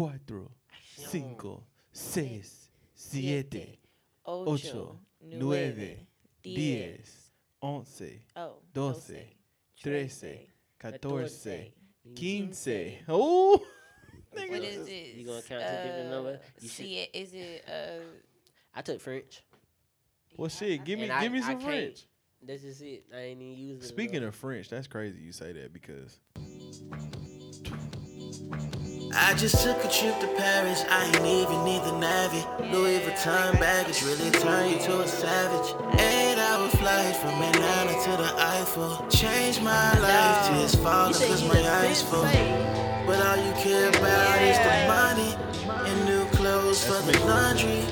cuatro, cinco, seis, siete, ocho, ocho, nueve, nueve, diez, diez, once, oh, doce, trece, catorce, quince. quince. Oh, What nigga. is it? You gonna count to different number? You should- See, is it uh? I took French. Well, shit, give me, And I- give me some can't- French. That's just it. I ain't even using it. Speaking of French, that's crazy you say that because I just took a trip to Paris, I ain't even need the Navy. Louis Vuitton baggage really turn you to a savage. Eight hour flight from Atlanta to the Eiffel. Changed my life, tears falling cause my eyes full. But all you care about is the money and new clothes for the laundry.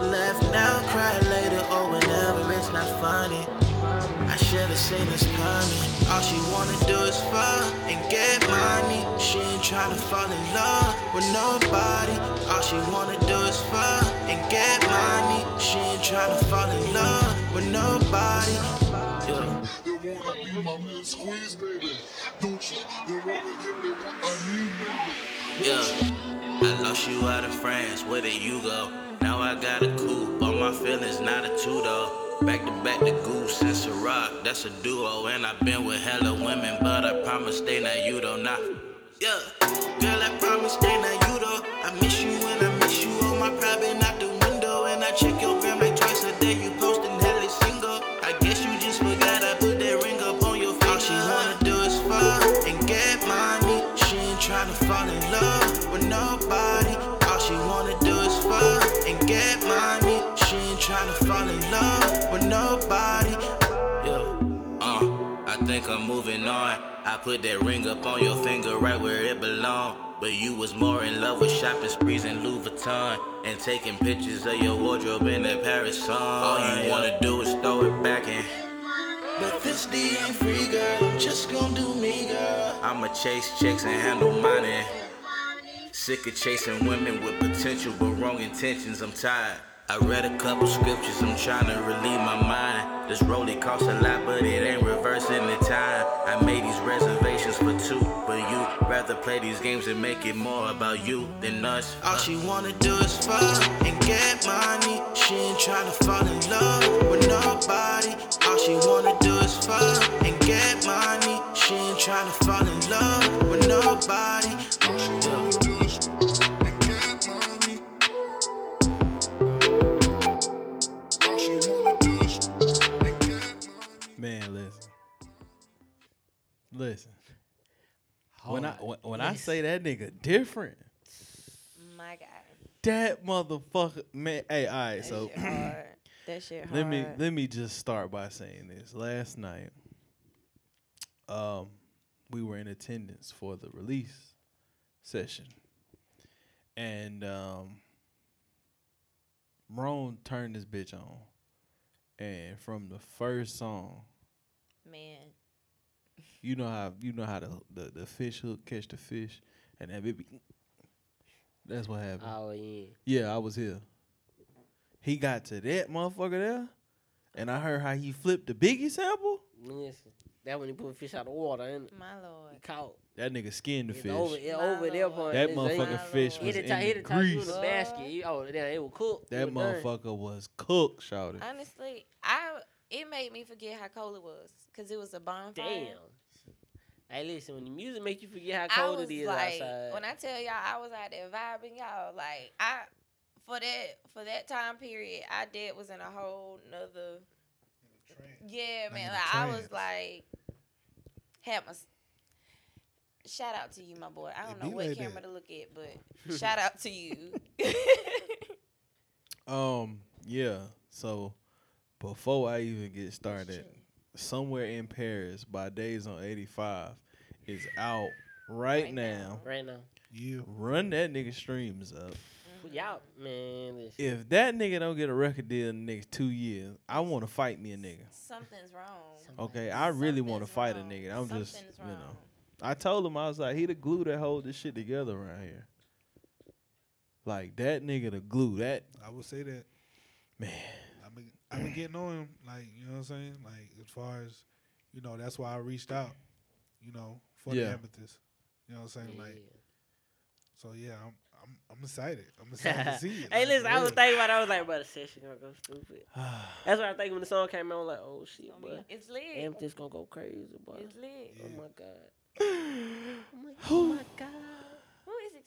Left now, cry later, or whenever it's not funny. I should've seen this coming. All she wanna do is fuck and get money. She ain't tryna fall in love with nobody. All she wanna do is fuck and get money. She ain't tryna fall in love with nobody. Yeah. Yeah, I lost you out of France. Where did you go? Now I got a coupe. All my feelings, not a two though. Back to back to Goose and Ciroc, that's a duo. And I've been with hella women, but I promise they not you though. Nah. Yeah, girl, I promise they not you though. I miss you when I miss you on my private out the window. And I check your gram like twice a day. You posting I put that ring up on your finger right where it belong. But you was more in love with shopping sprees and Louis Vuitton and taking pictures of your wardrobe in that Paris sun. All you wanna do is throw it back in. But this D ain't free, girl. I'm just gonna do me, girl. I'ma chase chicks and handle money. Sick of chasing women with potential but wrong intentions. I'm tired. I read a couple scriptures. I'm trying to relieve my mind. This rollie costs a lot, but it ain't reversing the time. I made these reservations for two, but you rather play these games and make it more about you than us. All she wanna do is fuck and get money. She ain't tryna fall in love with nobody. All she wanna do is fuck and get money. She ain't tryna fall in love with nobody. Man, listen, listen. When I when, when I say that nigga different, My God, that motherfucker, man. Hey, all right, that so shit hard. That shit hard. let me let me just start by saying this. Last night, um, we were in attendance for the release session, and um, Ron turned this bitch on, and from the first song, man. you know how you know how the the, the fish hook catch the fish, and that baby. That's what happened. Oh yeah. Yeah, I was here. He got to that motherfucker there, and I heard how he flipped the Biggie sample. Listen, that when he put fish out of water and My lord. he caught. That nigga skinned the It's fish. over, it over there point. That it's- motherfucking fish was Hit in hit the you in grease. the basket. You, oh, yeah, it was cooked. That It was done. motherfucker was cooked, shouted. Honestly, I it made me forget how cold it was because it was a bonfire. Damn. Hey, listen, when the music make you forget how cold it is like, outside. when I tell y'all, I was out there vibing, y'all. Like I, for that for that time period, I did was in a whole nother. Yeah, man. in Like I was like, had my. Shout out to you, my boy. I don't It know what like camera that. to look at, but shout out to you. Um, yeah. So before I even get started, somewhere in Paris by Days on 85 is out right, Right now. now. right now. You. Run that nigga streams up. Mm-hmm. Y'all, man, listen. If that nigga don't get a record deal in the next two years, I want to fight me a nigga. Something's wrong. Okay, I really want to fight a nigga. I'm just, Something's you know. wrong. I told him I was like, he the glue that hold this shit together around here. Like that nigga the glue. That I would say that. man. I've been getting on him, like you know what I'm saying. Like as far as you know, that's why I reached out. You know, for Yeah. the amethyst. You know what I'm saying? Like so, yeah. I'm I'm, I'm excited. I'm excited to see it. hey, like, listen, for I was thinking about. it. I was like, "But the session gonna go stupid." That's what I think when the song came out. I was like, "Oh shit, Gonna boy, It's lit. Amethyst gonna go crazy, boy." It's lit. Oh my god. Oh my, oh my god.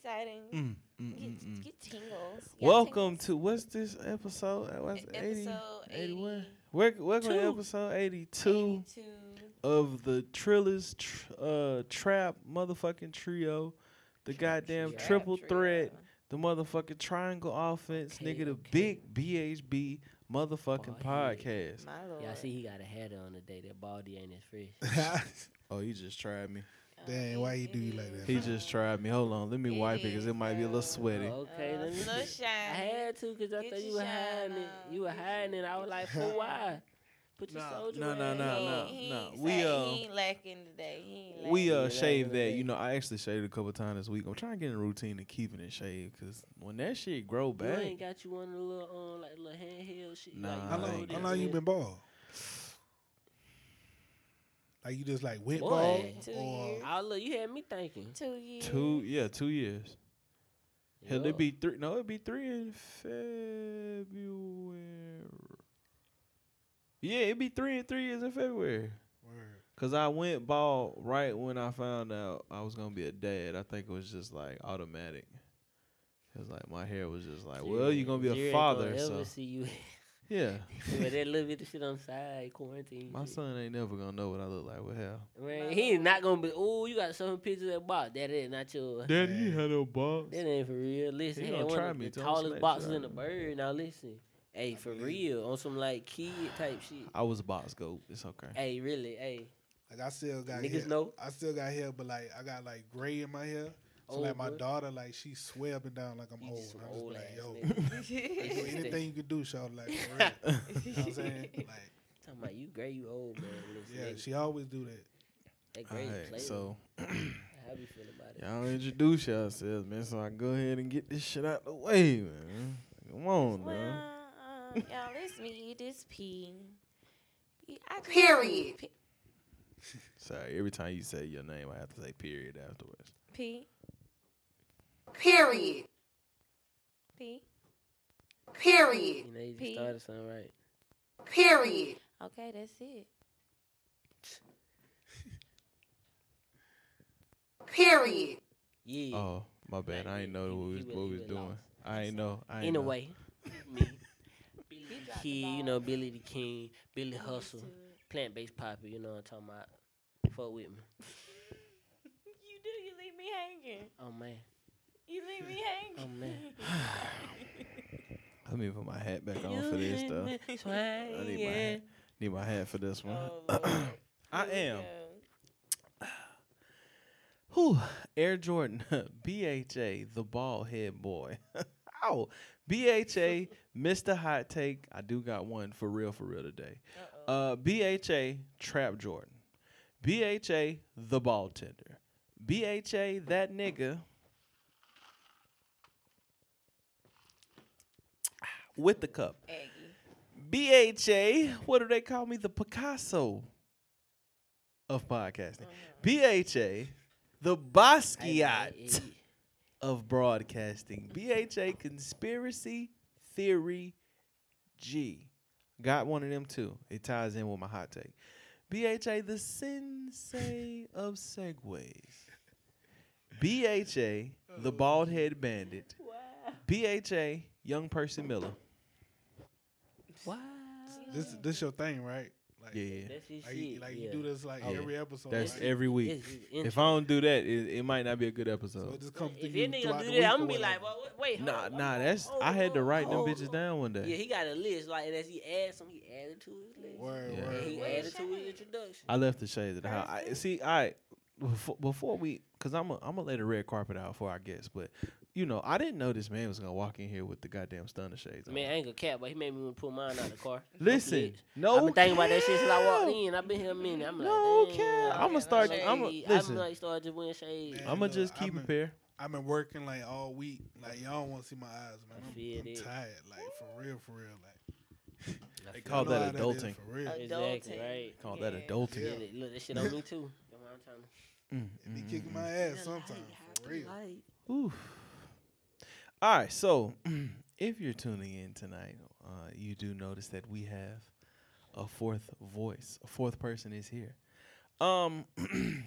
Ooh, it's exciting. Mm, mm, Get, mm, mm. get tingles. You Welcome tingles. to what's this episode? Uh, What's E- 80, episode 81? Wel- Welcome to episode 82 82. of the Trillers tr- uh, Trap motherfucking trio. The goddamn Trap triple trio. threat, the motherfucking triangle offense, Okay, nigga, the okay. big BHB motherfucking Boy, podcast. My lord. Y'all see, he got a hat on today. That baldy ain't as fresh. Oh, he just tried me. Uh, Dang, why he it do you like that? He uh, just tried me. Hold on, let me It wipe it because it is, might be a little uh, sweaty. Oh, okay, uh, let me little see. I had to because I Get thought you were hiding it. You were hiding it. I was like, for shine. why? Put your Nah, soldier no, no, no, on. no. He, no. he, We, uh, he ain't lacking today. He ain't lacking We uh Yeah, shaved that that. You know, I actually shaved a couple times this week. I'm trying to get in a routine of keeping it shaved because when that shit grow back, You back, ain't got you one of the little, um, like little handheld shit. Nah, like, How you I long? know, How long you been bald? Like you just like went Boy. bald, Two or years. Oh, look, you had me thinking. Two years. two yeah, two years. Hell, it'd be three. No, it'd be three in February. Yeah, it'd be three and three years in February. Word. Cause I went bald right when I found out I was gonna be a dad. I think it was just like automatic. Cause like my hair was just like, well, you're gonna be Jerry a father, Gonna so ever see you yeah. with that little bit of shit on the side, quarantine. My shit. son ain't never gonna know what I look like with hair. Man, he not gonna be. Oh, you got some pictures of that box. That is not yours. Daddy, you had no box. That ain't for real. Listen, He he gonna had one of me, the tallest smack boxes in the bird. Now listen, hey, for real, on some like kid type shit. I was a box goat. It's okay. Hey, really, hey. Like I still got Niggas hair. know. I still got hair, but like I got like gray in my hair. So Old like my boy. daughter, like she swear up and down like I'm You old. just some I'm just like, yo, like, yo, anything you can do, Shawty, like for real. you know what I'm saying? Like, Talking about you gray, you old man. Listen, yeah, that, she always do that. that gray Alright, play. so how you feel about it? y'all introduce yourselves, man. So I go ahead and get this shit out the way, man. Come on, Well, man. uh, y'all, it's me. This P. P- I just- Period. P. Sorry, every time you say your name, I have to say period afterwards. P. Period. P. Period. You know, you just P. started something right. Period. Okay, that's it. Period. Yeah. Oh, my bad. I ain't know what we he was, was- what we was was doing. lost. I ain't know. I ain't In a know. way, me, Billy He the dropped the Kid, you know, Billy the King, Billy I'm Hustle, plant based poppy, you know what I'm talking about. Fuck with me. You do. You leave me hanging. Oh man. You leave me hanging. Oh, man. Let me put my hat back on for this stuff. I need my hat. Need my hat for this one. Oh, I am. go. Whew. Air Jordan, BHA, the ball head boy. Ow. BHA, Mr. Hot Take. I do got one for real, for real today. Uh-oh. Uh, BHA, Trap Jordan. BHA, the ball tender. BHA, that nigga. With the cup. Aggie. BHA, what do they call me? The Picasso of podcasting. BHA, the Basquiat of broadcasting. BHA Conspiracy Theory G. Got one of them too. It ties in with my hot take. BHA, the sensei of segues. BHA, the bald head bandit. BHA, young Percy Miller. Wow. This this your thing, right? Like, Yeah, yeah. That's his Like, shit. you, like yeah. you do this like Oh, yeah. every episode. That's right? every week. If I don't do that, it, it might not be a good So episode. it just comes If you your nigga do that, I'm gonna be like, well, wait, hold Nah, on, nah, hold that's on, I had to hold write them bitches hold down one day. Yeah, he got a list, like, and as he adds some, he added to his list. Word, Yeah. Word, he word. added to his introduction. I left the shades at the house. I, see, I before, before we, cause I'm i I'm gonna lay the red carpet out for our guests, but you know, I didn't know this man was gonna walk in here with the goddamn stunner shades. on. Man, I ain't gonna cap, but he made me want to pull mine out of the car. Listen, no, I've been thinking about that shit since I walked in. I've been here a minute. I'm No like, cap. damn. I'ma start- I'ma I'ma- like start just wearing shades. Man, I'ma just keep a been- pair. I've been working like all week. Like y'all don't want to see my eyes, man. I I'm, feel I'm it. tired. Like for real, for real. Like They feel call I know that how is adulting. for real. Uh, Exactly, right. Call that adulting. Yeah. it. Look, that shit on me too. That's what I'm trying to. Mm, They be kicking my mm. ass sometimes. For real. Oof. All right, so if you're tuning in tonight, uh, you do notice that we have a fourth voice. A fourth person is here. Um,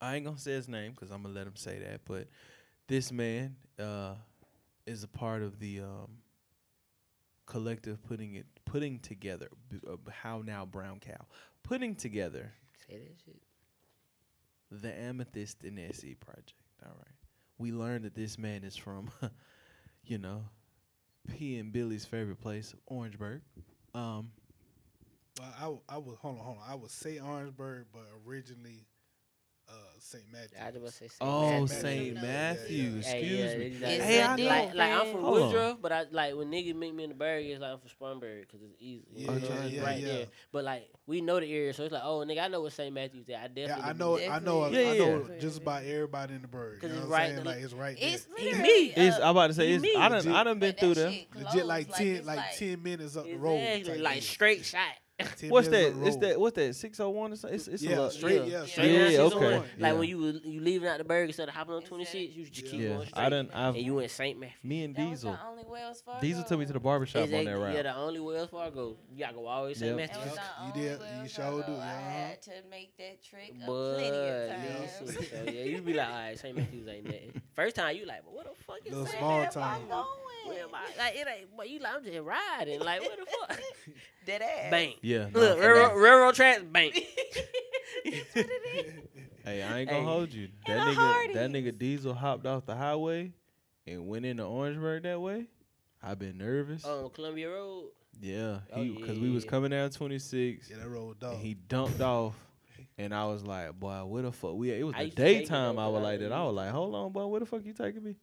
I ain't gonna say his name because I'm gonna let him say that. But this man uh, is a part of the um, collective putting it putting together. b- Uh, how now, brown cow putting together Say that shit. the Amethyst and SC project. All right. We learned that this man is from, you know, P and Billy's favorite place, Orangeburg. Um, Well, I, w- I would hold on, hold on. I would say Orangeburg, but originally uh, St. Matthew. I was about to say St. oh, Matthews. St. Yeah, Matthews. Hey, Excuse me. they- Hey, I know. like, like I'm from Hold on. Woodruff, but I like when niggas meet me in the Berg, it's like I'm from Orangeburg because it's easy. Yeah, know, yeah, yeah, right yeah. there. But like we know the area, so it's like, oh nigga, I know what St. Matthews is. I definitely. Yeah, I know, there. I know, Yeah, I know just about everybody in the bird. 'Cause You know it's what I'm right saying? Like it's right It's there. He literally. me. It's, I'm about to say, you it's, mean? I done, I done been through there. Legit like ten, like, ten minutes up the road. Like straight shot. 10 What's that? It's that. What's that? Six oh one or something? It's, it's Yeah, a lot. straight, Yeah. yeah, Straight straight Yeah, oh yeah, okay. one. Like Yeah. when you was- you leaving out the Berg instead of hopping on 26, you just Yeah. keep Yeah, going straight. I done. I've and you went St. Matthews. me and That was Diesel. the only Wells Fargo. Diesel took me to the barbershop on that Exactly. route. Yeah, the only Wells Fargo. You gotta go all the way to St. Yep. That Matthews. Yep. You only did- you Wells sure Fargo. do, I had to make that trick But plenty of times. so yeah, you be like, all right, St. Matthews ain't nothing. First time you like, but what the fuck is Little St. small Matthews? town. I'm going. Where am I? Like it ain't. But you like I'm just riding. Like what the fuck? Dead ass. Bank. Yeah. Look, railroad, railroad tracks. Bank. That's what it is. Hey, I ain't gonna Hey. hold you. In That a nigga, that Hardee's. nigga Diesel hopped off the highway and went into Orangeburg that way. I've been nervous. On Columbia Road. Yeah, Oh, he because we was yeah. coming down 26 Yeah, that road and dog. he dumped off, and I was like, boy, where the fuck we? At? It was I the used to take it daytime. though, I was but like that. I didn't was like, hold on, boy, where the fuck you taking me?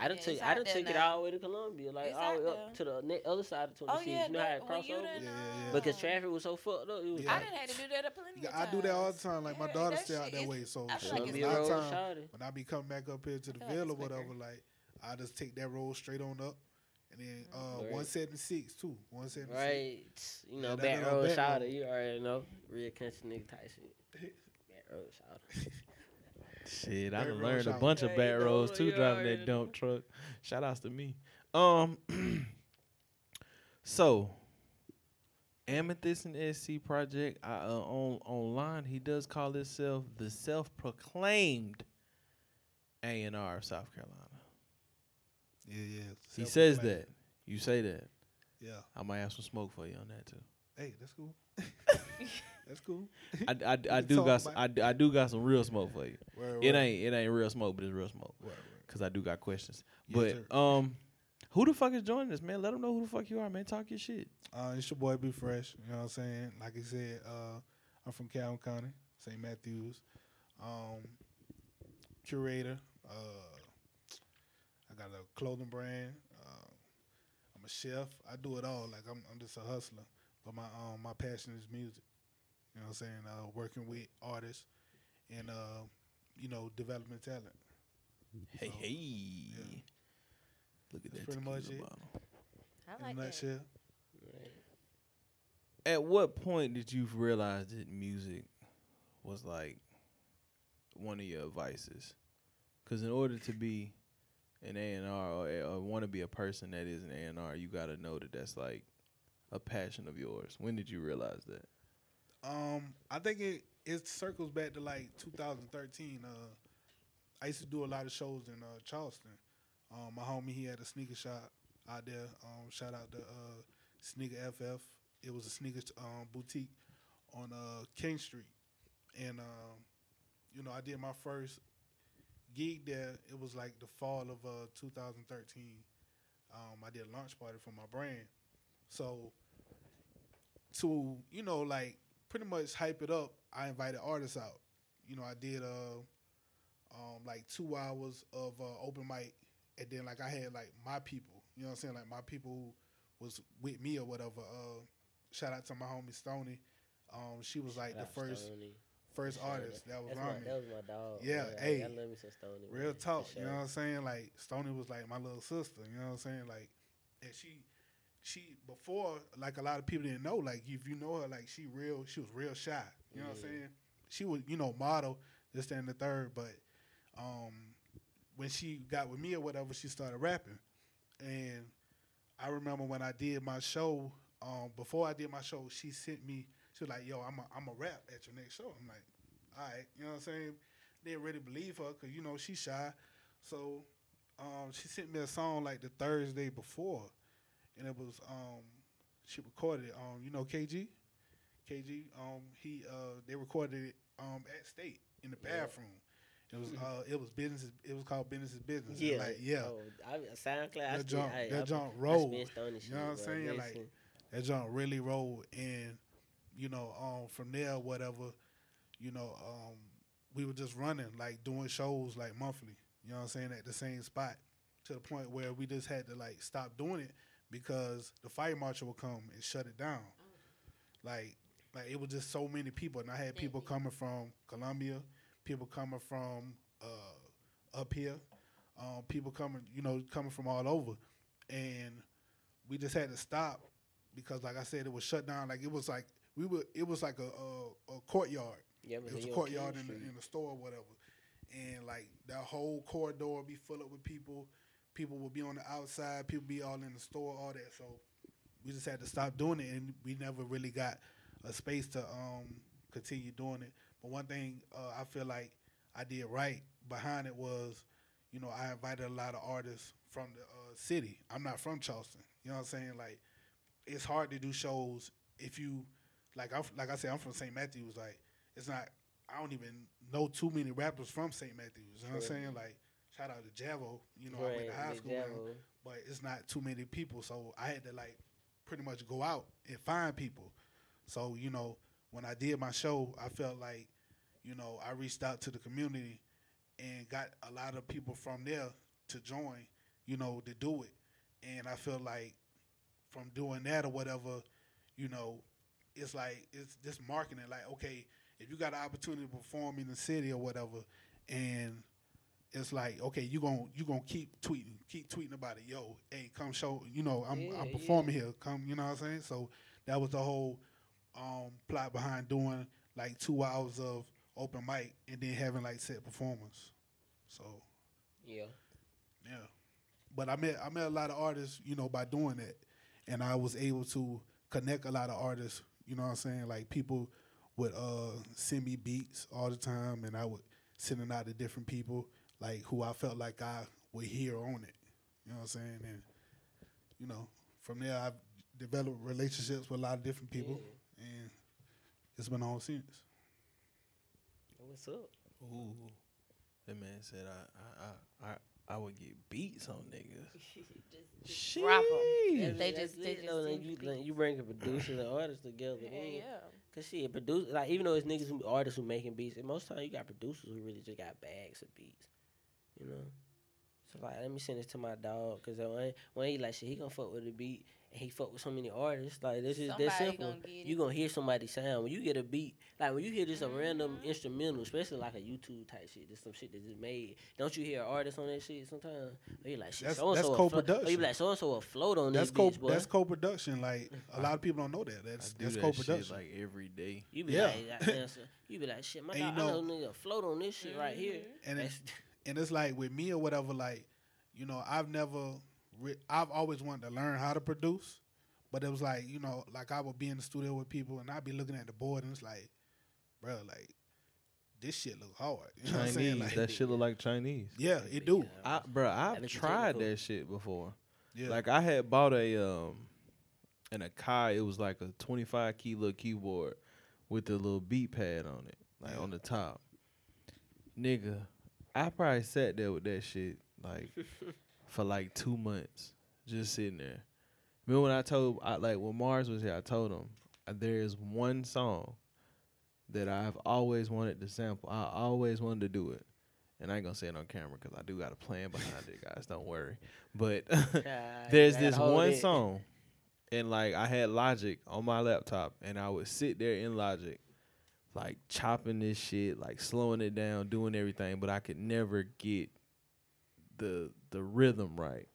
I done Yeah, took I out done there took it all the way to Columbia, like It's all the way up to the other side of Oh 26. yeah, you know how it that- cross over? Yeah, yeah, yeah. Because traffic was so fucked up. It was Yeah. I like, done had to do that a plenty Yeah, of I do that all the time. Like my Yeah, daughter that stay out that way, so I feel like a it's lot of Road, time shawty. when I be coming back up here to the I feel like villa, it's whatever, like I just take that road straight on up, and then uh, Right. 176 too. 176. Right. You know, Yeah, that back little road back shouter. You already know. Real country nigga type shit. Back road shouter. Shit, I done learned a bunch of bad roads too driving that dump truck. Shout outs to me. Um, so Amethyst and SC project I, uh, on online. He does call himself the self-proclaimed A and R of South Carolina. Yeah, yeah. He says that. You say that. Yeah. I might have some smoke for you on that too. Hey, that's cool. that's cool. I, I, I do got about I, I do got some real smoke for you. Word, It word. ain't it ain't real smoke, but it's real smoke. Word. Cause I do got questions. Yes, but um, who the fuck is joining us, man? Let them know who the fuck you are, man. Talk your shit. Uh, it's your boy B-Fresh. You know what I'm saying? Like I said, uh, I'm from Calhoun County, St. Matthews. Um, curator. Uh, I got a clothing brand. Uh, I'm a chef. I do it all. Like I'm, I'm just a hustler. But my um, my passion is music. You know what I'm saying? Uh, working with artists and uh, you know developing talent. Hey, So, hey. yeah. Look at That's that pretty much tequila it. bottle. I In like a that. nutshell. At what point did you realize that music was like one of your vices? Because in order to be an A and R or, or want to be a person that is an A and R, you got to know that that's like a passion of yours. When did you realize that? Um, I think it it circles back to like 2013. Uh, I used to do a lot of shows in uh, Charleston. Um, my homie he had a sneaker shop out there. Um, shout out to uh, Sneaker FF. It was a sneaker um, boutique on uh, King Street, and um, you know I did my first gig there. It was like the fall of uh, 2013. Um, I did a launch party for my brand, so to you know like pretty much hype it up, I invited artists out. You know, I did uh um like two hours of uh, open mic, and then like I had like my people. You know what I'm saying? Like my people who was with me or whatever. Uh, shout out to my homie Stony. Um, she was like Shout the first Stoney. first artist that was That's on my, me. That was my dog. Yeah, man. Hey. I love me some Stoney. Real man, talk, you know what I'm saying? Like Stony was like my little sister, you know what I'm saying? Like, and she, she before like a lot of people didn't know. Like if you know her, like she real, she was real shy. You know what I'm saying? She was, you know, model this that, and the third, but um, when she got with me or whatever, she started rapping, and I remember when I did my show. Um, before I did my show, she sent me. She was like, "Yo, I'm a, I'm a rap at your next show." I'm like, "All right," you know what I'm saying? Didn't really believe her because you know she's shy. So um, she sent me a song like the Thursday before, and it was um, she recorded it. Um, you know KG, KG. Um, he uh, they recorded it um at State in the bathroom. It was uh, it was business. It was called business is business. Yeah, like yeah. Oh, I, SoundCloud. I That still, junk- I, that I, junk I roll. spent on this You know what I'm saying? Like, that junk really rolled and you know um from there whatever you know um we were just running like doing shows like monthly you know what i'm saying at the same spot to the point where we just had to like stop doing it because the fire marshal would come and shut it down like like it was just so many people and i had people coming from columbia people coming from uh up here um people coming you know coming from all over and we just had to stop because like I said, it was shut down. Like it was like we were. It was like a a, a courtyard. Yeah, It was a courtyard in the, in the store or whatever, and like that whole corridor would be full up with people. People would be on the outside. People be all in the store, all that. So we just had to stop doing it, and we never really got a space to um continue doing it. But one thing uh, I feel like I did right behind it was, you know, I invited a lot of artists from the uh, city. I'm not from Charleston. You know what I'm saying? Like, it's hard to do shows if you, like, I like I said, I'm from St. Matthews. Like, it's not. I don't even know too many rappers from St. Matthews. You know what I'm saying? Like, shout out to Javo. You know, I went to high school with but it's not too many people. So I had to like pretty much go out and find people. So you know, when I did my show, I felt like you know I reached out to the community and got a lot of people from there to join. You know, to do it, and I feel like from doing that or whatever, you know, it's like it's just marketing. Like, okay, if you got an opportunity to perform in the city or whatever, and it's like, okay, you gon' you gonna keep tweeting, keep tweeting about it. Yo, hey, come show. You know, I'm Yeah, I'm yeah. performing here. Come, you know what I'm saying? So that was the whole um, plot behind doing like two hours of open mic and then having like set performance. So Yeah. yeah, but I met I met a lot of artists, you know, by doing that, and I was able to connect a lot of artists. You know what I'm saying? Like people would uh, send me beats all the time, and I would send it out to different people, like who I felt like I would hear on it. You know what I'm saying? And you know, from there I've developed relationships with a lot of different people, and it's been on since. What's up? Ooh, that man said I I I I, I would get beats on niggas. Just drop 'em. Sheesh. They just- they just though, send like, you you, like, you bring a producer and artist together. Yeah, then. yeah. Cause shit, produce like even though it's niggas who artists who making beats, and most time you got producers who really just got bags of beats, you know. So like, let me send this to my dog, cause when, when he like shit, he gonna fuck with the beat, and he fuck with so many artists. Like this is that simple. gonna get you gonna hear somebody sound when you get a beat. Like when you hear just a random Mhm. instrumental, especially like a YouTube type shit, just some shit that just made. Don't you hear artists on that shit sometimes? Or you like shit, That's- so and that's so. Co-production. be like so and so a float on That's this co bitch, boy. that's co-production. Like a lot of people don't know that. I That's do that's that co-production. shit like every day. You be Yeah. like, that answer. You be like, shit, my And you dog, I know- know nigga float on this shit right here. and That's- it's, and it's like with me or whatever. Like you know, I've never, re- I've always wanted to learn how to produce, but it was like you know, like I would be in the studio with people and I'd be looking at the board and it's like, bro, like this shit look hard. You know what I'm saying? Chinese. Like, that shit look like Chinese. yeah, it do. I, bro, I've tried that shit before. Yeah, Like I had bought a um an Akai. It was like a 25 key little keyboard with the little beat pad on it, like Yeah. on the top. Nigga, I probably sat there with that shit like for like two months, just sitting there. Remember when I told, I, like when Mars was here, I told him uh, there is one song that I've always wanted to sample. I always wanted to do it. And I ain't gonna say it on camera because I do got a plan behind it, guys. Don't worry. But there's this one it. song, and like I had Logic on my laptop, and I would sit there in Logic, like chopping this shit, like slowing it down, doing everything, but I could never get the the rhythm right.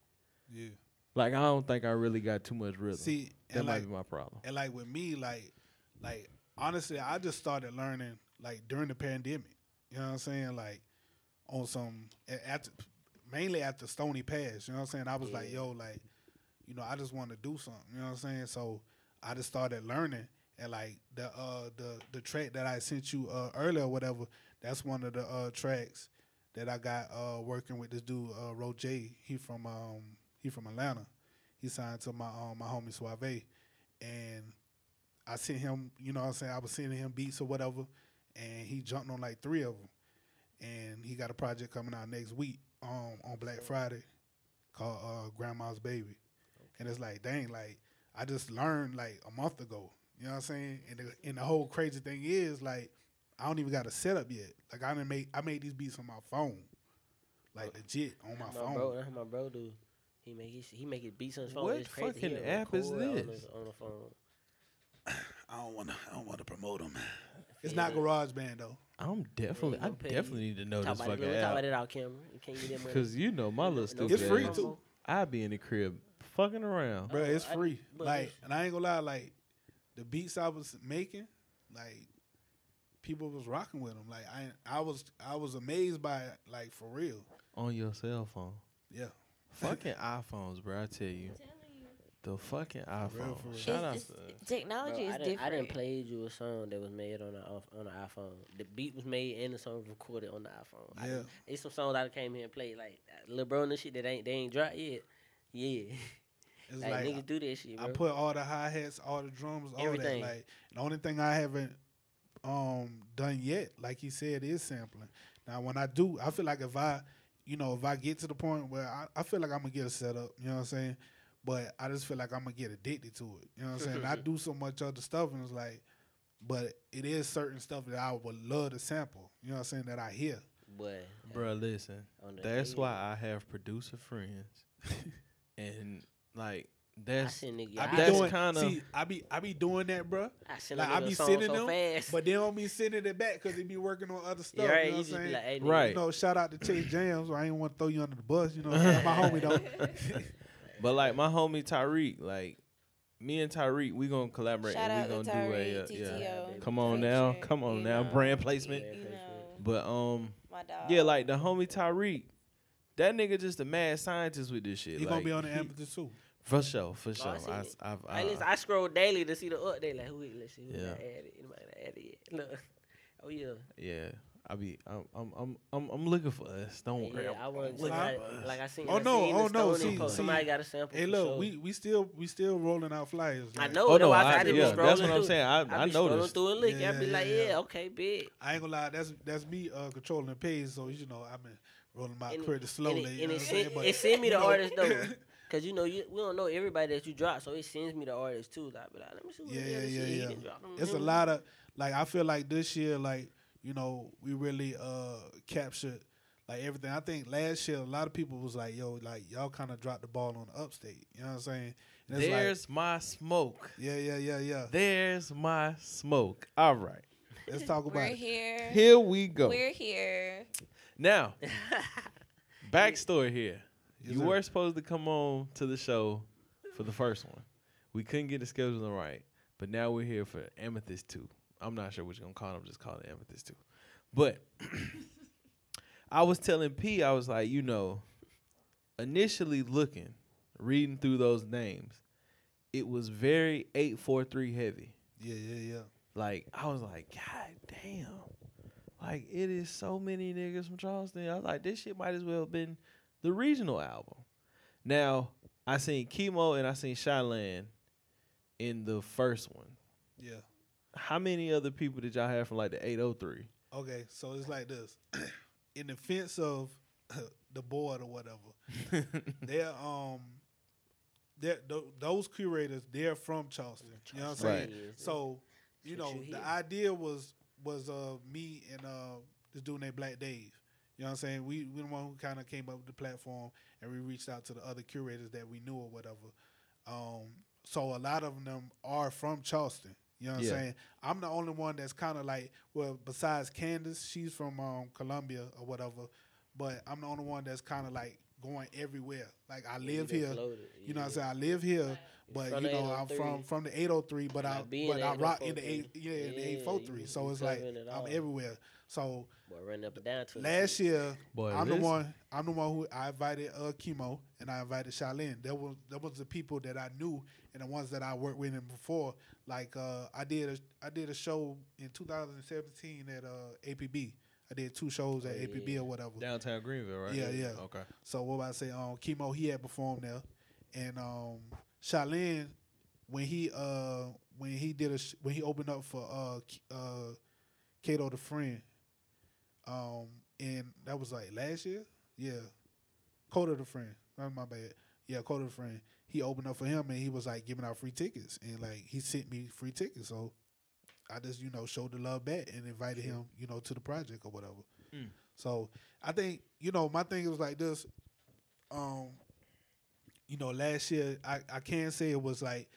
yeah. Like I don't think I really got too much rhythm. See, that might like, be my problem. and like with me, like, like honestly, I just started learning like during the pandemic. You know what I'm saying? Like on some a- after mainly after Stony Pass. You know what I'm saying? I was like, yo, like, you know, I just want to do something. You know what I'm saying? So I just started learning, and like the uh the the track that I sent you uh earlier, or whatever. That's one of the uh tracks that I got uh working with this dude uh Ro J. He from um he from Atlanta. He signed to my um my homie Suave, and I sent him. You know what I'm saying? I was sending him beats or whatever, and he jumped on like three of them and he got a project coming out next week um, on Black Friday called uh, Grandma's Baby. And it's like, dang, like I just learned like a month ago. You know what I'm saying? And the, and the whole crazy thing is like I don't even got a setup yet. Like I didn't make I made these beats on my phone, like legit on my my phone. bro, that's my bro do. He make his he make his beats on his phone. What it's crazy. fucking He'll app is record on this? his- on the phone. I don't want to I don't want to promote them. It's Yeah. not GarageBand though. I'm definitely, Yeah, I pay- definitely need to know Talk this about, it, fucking talk about app it out camera. You can't get that money. because you know my little No- stupid. It's free ass, too. I be in the crib fucking around. Bro, it's free. but like, and I ain't gonna lie, like the beats I was making, like people was rocking with them. Like I, I was, I was amazed by it. Like for real. on your cell phone. Yeah. Fucking iPhones, bro. I tell you, the fucking iPhone. for real. Shout out to technology Bro, is I different. I done played you a song that was made on the on the iPhone. The beat was made and the song was recorded on the iPhone. Yeah. done- it's some songs I came here and played like uh, Lil Bro and the shit that ain't they ain't dropped yet. Yeah, It's like, like, niggas do that shit, bro. I put all the hi hats, all the drums, all Everything. that. Like the only thing I haven't um done yet, like he said, is sampling. Now when I do, I feel like if I, you know, if I get to the point where I, I feel like I'm gonna get a setup, you know what I'm saying? But I just feel like I'm gonna get addicted to it. You know what I'm saying? I do so much other stuff and it's like but it is certain stuff that I would love to sample. You know what I'm saying? That I hear. but Bro, listen. That's head, why I have producer friends, and like that's send nigga. I I, be That's doing kinda- see, I be I be doing that, bro. I send Like a I be sending so them, fast. but they don't be sending it back because they be working on other stuff. yeah, right. You know what I'm saying? like, hey, Right. You know, shout out to Chase Jams. I ain't want to throw you under the bus. You know, my homie though. But like my homie Tyreek, like me and Tyreek, we gonna collaborate Shout and out we to gonna do a Tyreek, uh, yeah. TTO. Come on now, come on now, know, brand placement. You know, But um, my dog. yeah, like the homie Tyreek, that nigga just a mad scientist with this shit. He like, gonna be on the he- amethyst too. for sure, for sure. I see I. I've, I, listen, I scroll daily to see the update. Like, who? it- Let's see who Yeah. got added. Anybody got added yet? Look. Oh yeah. yeah, I be, I'm, I'm, I'm, I'm, I'm looking for us. Don't worry. Yeah, I'm- I I'm want looking like, for us. like I seen. Oh, I no, seen oh, no, see- post. see- somebody got a sample. Hey, look, we we still we still rolling out flyers. I know. Oh no, why I, I, just yeah, be that's what I'm saying. I, I, I be noticed. through a link. Yeah, I be yeah, like, yeah. yeah, okay, big. I ain't gonna lie, that's that's me uh, controlling the page. So you know, I've been rolling my And- pretty slowly. And you it, know and it, I'm send, But, it send me the artist though, cause you know you, we don't know everybody that you drop, so it sends me the artist too. Like, be like, let me see what Yeah, the yeah, yeah, shit he yeah. done dropped it's a lot of like I feel like this year, like you know, we really uh captured like everything. I think last year a lot of people was like, "Yo, like y'all kind of dropped the ball on the upstate." You know what I'm saying? And it's like, There's my smoke. yeah, yeah, yeah, yeah. There's my smoke. All right, Let's talk about We're it. here. here we go. We're here. Now, backstory here. Yes, you sir. were supposed to come on to the show for the first one. We couldn't get the scheduling right, but now we're here for Amethyst 2. I'm not sure what you're to call it. I'm just calling it Amethyst too. But I was telling P, I was like, you know, initially looking, reading through those names, it was very 843 heavy. Yeah, yeah, yeah. Like I was like, God damn. Like it is so many niggas from Charleston. I was like, this shit might as well have been the regional album. Now, I seen Chemo and I seen Shyland in the first one. Yeah. How many other people did y'all have from like the 803? Okay, so it's like this. In defense of the board or whatever, they're um, they're th- those curators. They're from Charleston. You know what I'm saying? Right. So, you know, you the idea was was uh me and uh this dude named Black Dave. You know what I'm saying? We we the one who kind of came up with the platform, and we reached out to the other curators that we knew or whatever. Um, so a lot of them are from Charleston. You know what Yeah. I'm saying? I'm the only one that's kind of like, well, besides Candace, she's from um, Columbia or whatever, but I'm the only one that's kind of like going everywhere. Like I live been here. floated. You know what I'm saying? I live here, but From you know I'm from from the 803, but I I but I rock in the 843. eight yeah in the 843. So it's like it I'm everywhere. So Boy, running up and down to last year Boy, I'm the one. I'm the one who I invited uh, chemo and I invited Charlene. That was that was the people that I knew and the ones that I worked with them before. Like uh, I did a I did a show in 2017 at uh, APB. I did two shows at Oh, APB yeah. or whatever. Downtown Greenville, right? Yeah, yeah. Okay. So what about I say? Um, chemo he had performed there, and um, Charlene when he uh when he did a sh- when he opened up for uh K- uh Kato the friend, um, and that was like last year. Yeah, Kota the friend. That's my bad. Yeah, Kota the friend. He opened up for him, and he was like giving out free tickets, and like he sent me free tickets. So I just you know showed the love back and invited him you know to the project or whatever. Mm. So I think you know my thing was like this. Um, you know, last year I I can say it was like,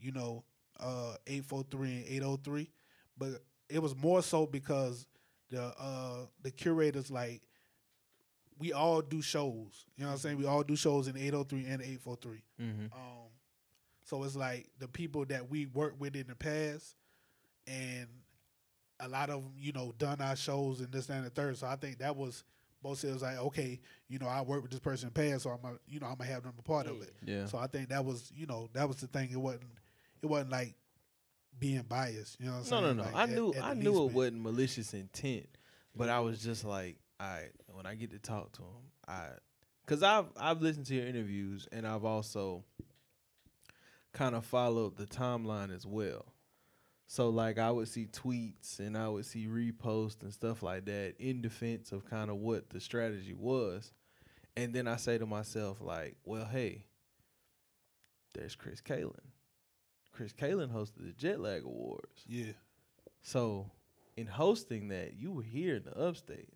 you know, uh eight four three and eight oh three, but it was more so because the uh the curators like we all do shows. You know what I'm saying? We all do shows in 803 and 843. Mm-hmm. Um, so it's like the people that we worked with in the past, and a lot of them, you know, done our shows and this that, and the third. So I think that was most it was like, okay, you know, I worked with this person in the past, so I'm, a, you know, I'm gonna have them a part of it. Yeah. So I think that was, you know, that was the thing. It wasn't, it wasn't like being biased. You know what I'm No, saying? no, no. Like, I knew at I knew it wasn't malicious intent, but I was just like, I when I get to talk to him, I because I've I've listened to your interviews and I've also kind of followed the timeline as well. So like I would see tweets and I would see reposts and stuff like that in defense of kind of what the strategy was. And then I say to myself like, well, hey, there's Chris Kalen. Chris Kalen hosted the Jet Lag Awards. Yeah. So, in hosting that, you were here in the upstate.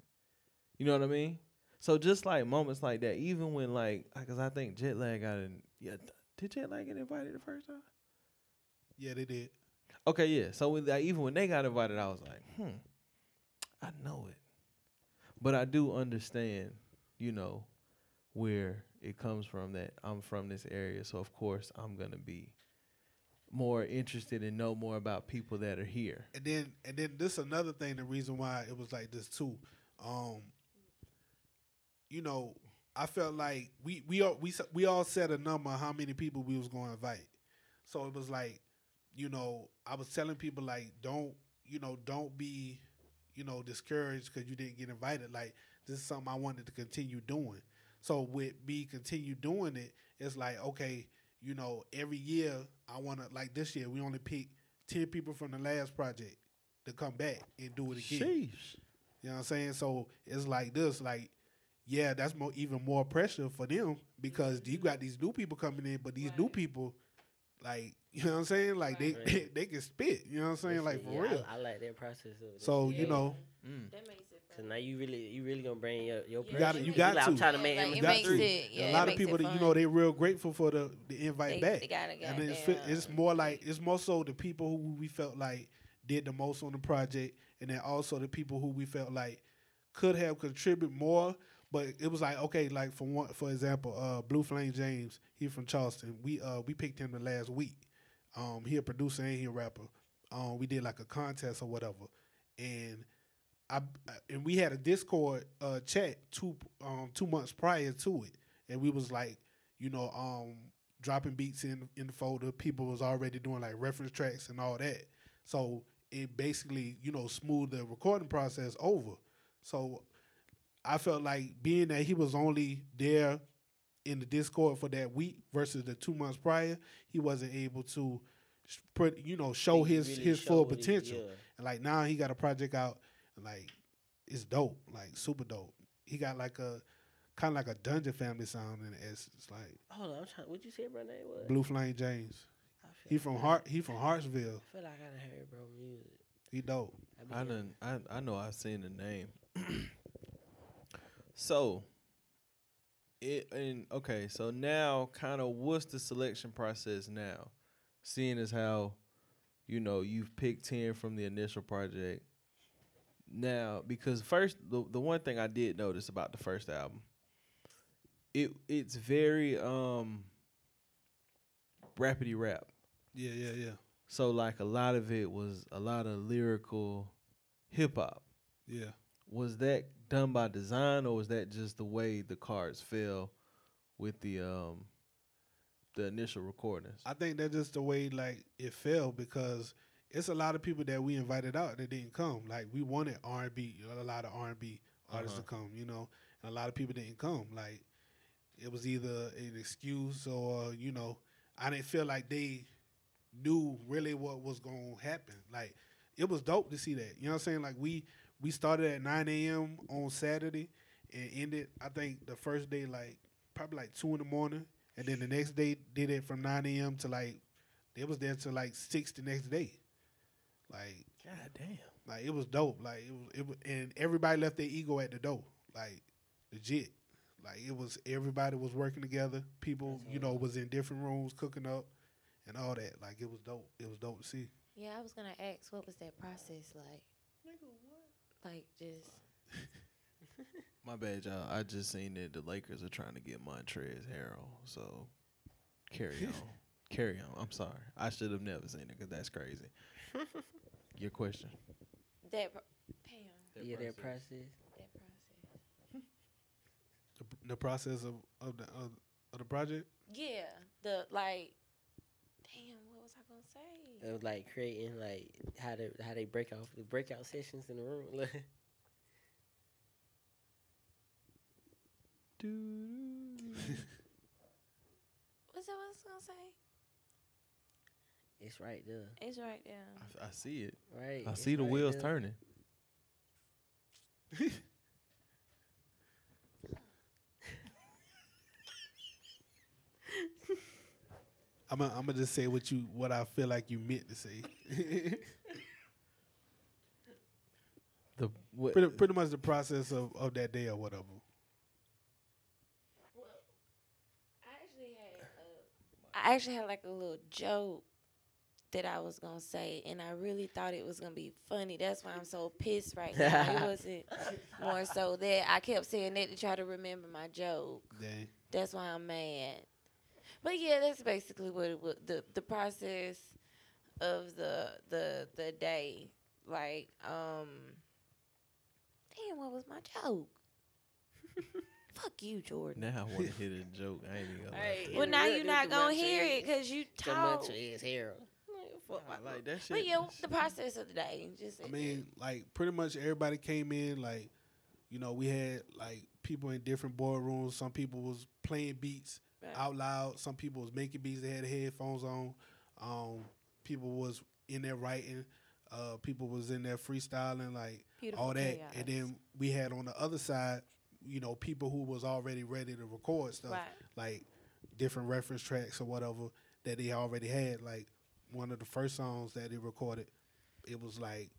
You know what I mean? So just like moments like that, even when like, because I think Jet Lag got in. Yeah, did Jet Lag get invited the first time? Yeah, they did. Okay, yeah. So with even when they got invited, I was like, hmm, I know it, but I do understand, you know, where it comes from. That I'm from this area, so of course I'm gonna be more interested and know more about people that are here. and then and then this another thing the reason why it was like this too. Um you know i felt like we we all we we all set a number how many people we was going to invite. So it was like you know i was telling people like don't you know don't be you know discouraged because you didn't get invited. Like this is something i wanted to continue doing. So with me continue doing it it's like okay you know every year i want to like this year we only pick 10 people from the last project to come back and do it again Sheesh. you know what I'm saying? So it's like this, like, yeah, that's more even more pressure for them because you got these new people coming in, but these new people, like, you know what I'm saying? Like they Right. they can spit, you know what I'm saying? Like for Yeah, real. I, I like that process of it. So you know, Mm. That makes it Cause now you really, you really gonna bring your your. You gotta- you got like, I'm trying to make like, it got makes to. it- yeah, a it lot of people, that, you know, they real grateful for the the invite They- back. they gotta and it's fi- it's goddamn- more like it's more so the people who we felt like did the most on the project, and then also the people who we felt like could have contributed more. But it was like okay, like for one, for example, uh, Blue Flame James, he from Charleston. We uh we picked him the last week. Um, he a producer and he a rapper. Um, we did like a contest or whatever, and I and we had a Discord uh chat two um two months prior to it, and we was like, you know, um dropping beats in in the folder. People was already doing like reference tracks and all that. So it basically, you know, smoothed the recording process over. So I felt like being that he was only there in the Discord for that week versus the two months prior, he wasn't able to put you know show Really his his full he- potential. yeah. And like now he got a project out, like it's dope, like super dope. He got like a kind of like a Dungeon Family sound in it. It's, it's like Hold on, I'm trying. What you say, bro? Name was? Blue Flame James. I He from like- Hart. He from Hartsville. I feel like I done heard bro music. He dope. I, be I done, I I know I've seen the name. so it and okay, so now kind of what's the selection process now? Seeing as how, you know, you've picked ten from the initial project. Now, because first the the one thing I did notice about the first album, it it's very um rapidy rap. Yeah, yeah, yeah, So like a lot of it was a lot of lyrical hip hop. yeah. Was that done by design or was that just the way the cards fell with the um the initial recordings? I think that's just the way like it fell because it's a lot of people that we invited out that didn't come. Like we wanted R and B, a lot of R and B artists Uh-huh. to come, you know, and a lot of people didn't come. Like it was either an excuse or you know, I didn't feel like they knew really what was gonna happen. Like it was dope to see that. You know what I'm saying? Like we we started at 9 a.m. on Saturday and ended. I think the first day like probably like two in the morning, and then the next day did it from 9 a.m. to like they was there till like six the next day. Like God damn. like it was dope. Like it was, it was, and everybody left their ego at the door. Like legit. Like it was everybody was working together. People, you know, was in different rooms cooking up and all that. Like it was dope. It was dope to see. Yeah, I was gonna ask, what was that process like? Like just My bad, y'all. I just seen that the Lakers are trying to get Montrezl Harrell. So carry on. carry on. I'm sorry. I should have never seen it because that's crazy. Your question. that. Pro- damn, yeah, that process. that process. The, the process of of the of, of the project. Yeah, the like. Damn, what was I gonna say? It was like creating like how they how they break off the breakout sessions in the room. What's that? What I was gonna say? It's right there, It's right there. I, I see it. right? I It's see the right wheels there. turning. I'm gonna I'm just say what you what I feel like you meant to say. The what, pretty pretty much the process of, of that day or whatever. I actually had a, I actually had like a little joke that I was gonna say, and I really thought it was gonna be funny. That's why I'm so pissed right now. it wasn't more so that I kept saying that to try to remember my joke. Dang. That's why I'm mad. But yeah, that's basically what it was. The the process of the the the day. Like, um Damn, what was my joke? Fuck you, Jordan. now I want to hear the joke. I ain't even gonna. Hey. Well, now you're not gonna hear Montrez- it because you talk. The talk. Montrezl Harrell. I like that shit. But yeah, the process of the day. Just I mean, like pretty much everybody came in. Like, you know, we had like people in different boardrooms. Some people was playing beats Right. out loud. Some people was making beats. They had headphones on. Um, people was in there writing. Uh, people was in there freestyling. Like Beautiful all that. chaos. And then we had on the other side, you know, people who was already ready to record stuff, Right. like different reference tracks or whatever that they already had. Like one of the first songs that they recorded, it was like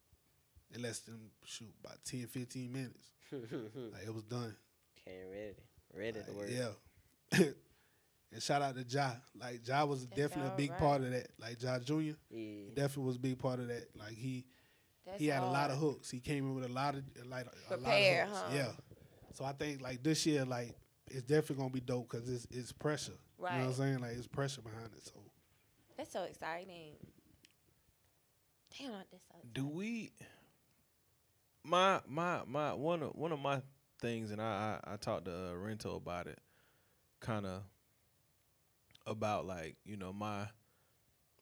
in less than shoot about 10, 15 minutes. Like it was done. Came ready, ready to work. Yeah. and shout out to Ja. Like Ja was That's definitely a big right. part of that. Like Ja Junior yeah. definitely was a big part of that. Like he That's he had a lot of hooks. He came in with a lot of like a Prepare, lot of hooks. huh? Yeah. So I think like this year, like it's definitely gonna be dope because it's it's pressure. You know what I'm saying? Like it's pressure behind it. So That's so exciting. Damn, that's so. Do we? My my my one of one of my things, and I I, I talked to uh, Rento about it, kind of about like you know my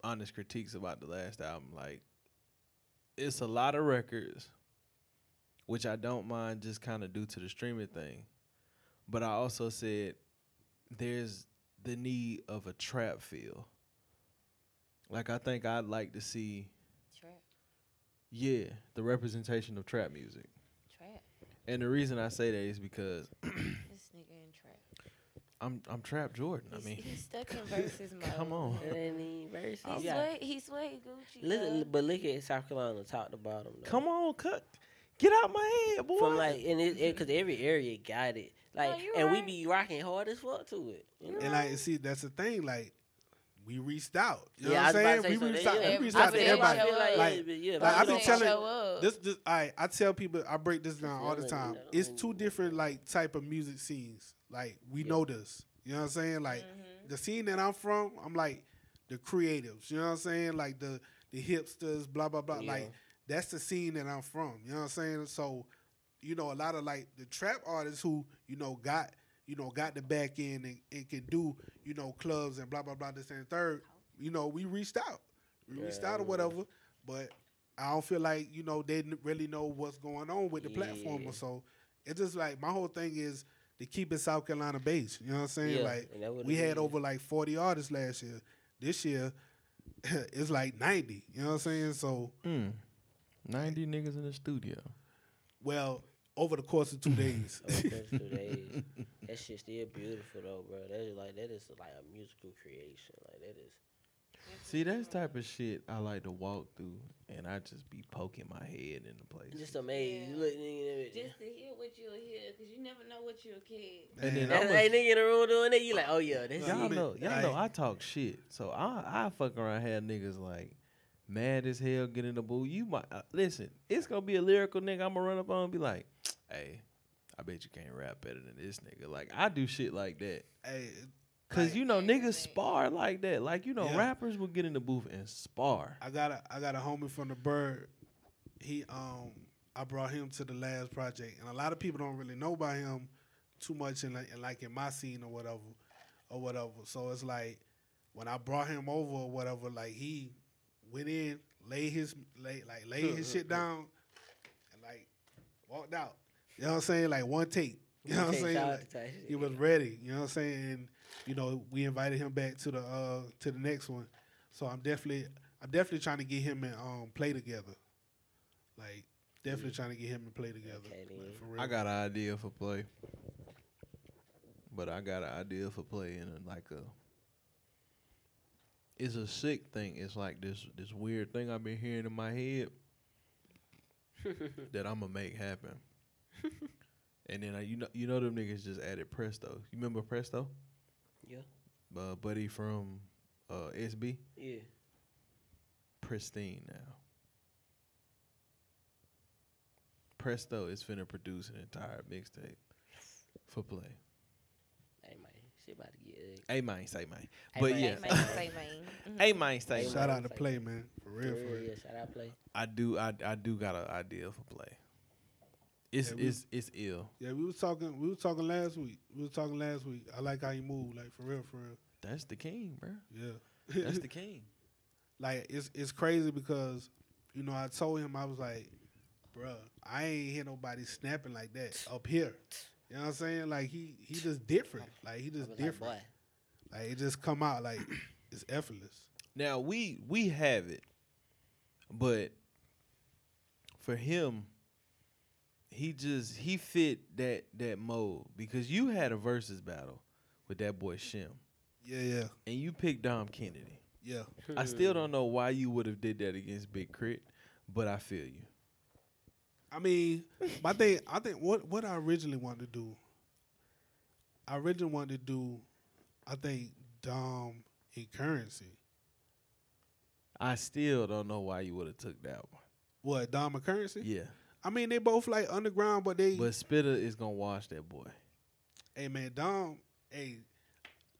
honest critiques about the last album. Like, it's a lot of records, which I don't mind just kind of due to the streaming thing, but I also said there's the need of a trap feel. Like I think I'd like to see Trap, yeah, the representation of trap music. trap. And the reason I say that is because This nigga in trap. I'm I'm Trap Jordan. I mean, he's stuck in verses mode. come on. It ain't even verses. He's Yeah. way, he's way Gucci. Look, but look at South Carolina top to bottom. Though. Come on, cut. Get out my head, boy. From like, and it, it, cause every area got it. Like, you and we be rocking hard as fuck to it. You know? and like see that's the thing. Like we reached out. You know Yeah, what I'm saying? We so reached out. yeah, We reached I out to everybody. like- like, yeah, like, I've been telling-. This, this, I, I tell people, I break this down all the time. It's two different like type of music scenes. Like we know this. You know what I'm saying? Like Mm-hmm. the scene that I'm from, I'm like the creatives. You know what I'm saying? Like the the hipsters, blah blah blah. Like that's the scene that I'm from. You know what I'm saying? So, you know, a lot of like the trap artists who you know got you know got the back end and, and can do you know clubs and blah blah blah this and third. You know, we reached out, we reached out or whatever, but. I don't feel like you know they didn't really know what's going on with the platform or so. It's just like my whole thing is to keep it South Carolina based. You know what I'm saying? Yeah, like and that what we had over like 40 artists last year. This year, it's like 90. You know what I'm saying? So, Mm. Ninety niggas in the studio. well, over the course of two days. Over the course of two days. That shit still beautiful though, bro. That is like that is like a musical creation. Like that is. See, that's type of shit I like to walk through, and I just be poking my head in the place. Just amazing. Yeah. Look, nigga, Just to hear what you'll hear, because you never know what you'll catch. and then Man, I'm Hey, a, nigga in the room doing that, you like, oh yeah, that's y'all it. know, y'all Like- know, I talk shit, so I I fuck around have niggas like mad as hell, get in the booth. You might uh, listen. It's gonna be a lyrical nigga. I'm gonna run up on and be like, hey, I bet you can't rap better than this nigga. Like I do shit like that. hey, Cause Like- you know niggas spar like that. Like you know Yeah. rappers will get in the booth and spar. I got a I got a homie from the Bird. He um I brought him to the last project, and a lot of people don't really know about him too much in like, in like in my scene or whatever, or whatever. So it's like when I brought him over or whatever, like he went in, laid his lay like laid his shit down, and like walked out. You know what I'm saying? Like one take. You know what I'm saying? shots Like, he was ready. You know what I'm saying? And you know, we invited him back to the uh to the next one. So I'm definitely I'm definitely trying to get him and um play together. Like definitely trying to get him and play together. Okay. Like, for real. I got an idea for play, but I got an idea for play in like a. It's a sick thing. It's like this this weird thing I've been hearing in my head that I'm gonna make happen. and then I, you know you know them niggas just added Presto. You remember Presto? Yeah. Uh, buddy from uh, SB. Yeah. Pristine now. Presto is finna produce an entire mixtape for play. Hey man, shit about to get ugly. Hey man, say man. But yeah, Say man, mm-hmm. say man. hey man, say Shout out to play, man. For real, for real. Yeah, shout out play. I do, I, I do got an idea for play. It's Yeah, we- it's it's ill. Yeah, we was talking we was talking last week. We was talking last week. I like how he move, like for real, for real. That's the king, bro. Yeah. That's the king. like it's it's crazy because you know I told him I was like, bruh, I ain't hear nobody snapping like that up here. You know what I'm saying? Like he he just different. Like he just was like, different. Like it just come out like it's effortless. Now we we have it, but for him, he just he fit that that mold because you had a versus battle with that boy Shim, Yeah, yeah, and you picked Dom Kennedy. yeah. I still don't know why you would have did that against Big K.R.I.T., but I feel you. I mean, my thing. I think what what I originally wanted to do. I originally wanted to do, I think Dom in Curren$y. I still don't know why you would have took that one. What Dom and Curren$y? Yeah, I mean, they both like underground, but they. but Spitta is gonna wash that boy. hey man, Dom. Hey,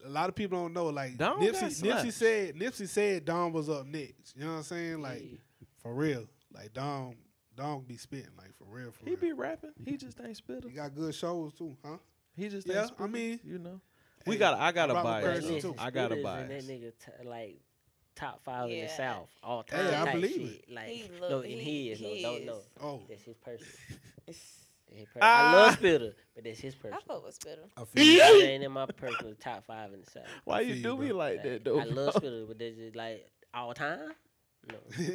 a lot of people don't know. Like Dom Nipsey. Nipsey said. Nipsey said Dom was up next. You know what I'm saying? Like Yeah. for real. Like Dom, Dom be spitting like for real. For He real. be rapping. He just ain't Spitta. he got good shows too, huh? He just Yeah, ain't I mean- you know. We got. I got a rock bias. Too. I got a Spittas bias. And that nigga t- like top five in the South all time. Hey, I type believe shit. Like He no, look- in he- his no, he don't is. know. Oh, That's his person. It's- his person. Ah. I love Spitta, but that's his person. I person. fuck with Spitta. I feel you. That ain't in my personal top five in the South. Why you do you, me bro. like that though? I love? Spitta, but that's just like all time. No,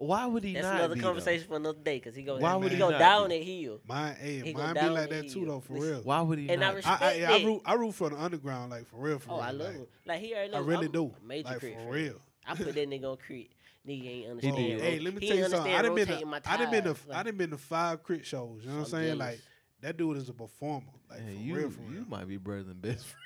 Why would he that's not? another be, conversation for another day. Cause he gonna Why would he he gonna down be? that hill. Mine, hey, He go mine be down like the that too though, for real. Why would he And I not? respect- I, I, I root, I root for the underground, like for real, for Oh, real. I love like, him. Like he already I really I'm do. Major Like K.R.I.T. for real. I put that nigga on crit. Nigga ain't He understand. did. ro- Hey, let me he tell you ain't something. I understand done been to, I done been to, tires. I done been to five K.R.I.T. shows. You know what I'm I'm saying? Like that dude is a performer. Like for you real, for real. you might be brother than best friend.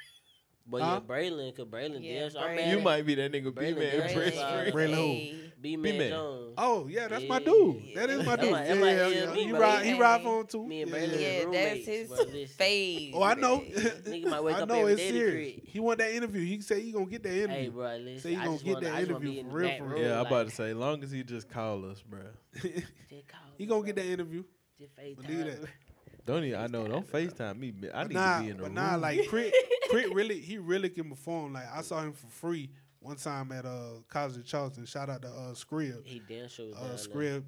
But Huh? yeah, Braylon, cause Braylon, Yeah, yeah, I'm Braylon. You might be that nigga B Braylon man Braylon. best Braylon. Braylon who? B B-Man. Jones. Oh yeah, that's my dude. That is my dude. might- Yeah, that might yeah, yeah. me, He ride, he ride for him too. Me and Yeah, Brandon yeah. Yeah, that's his bro, listen. phase. Oh, I know. Nigga might wake I up know every it's serious. He want that interview. He said he gonna get that interview. Hey, bro, listen. Say you I gonna just get wanna, that I just wanna interview be in for real, for real. Yeah, I'm about to say, long as he just call us, bro. just he gonna get that interview. Just Believe FaceTime. that. Don't even, I know, don't FaceTime me. I need nah, to be in the room. but room. nah, like K.R.I.T., K.R.I.T. really, he really can perform. Like I saw him for free one time at uh College of Charleston. Shout out to uh Scrib. He damn sure was Uh. Scrib.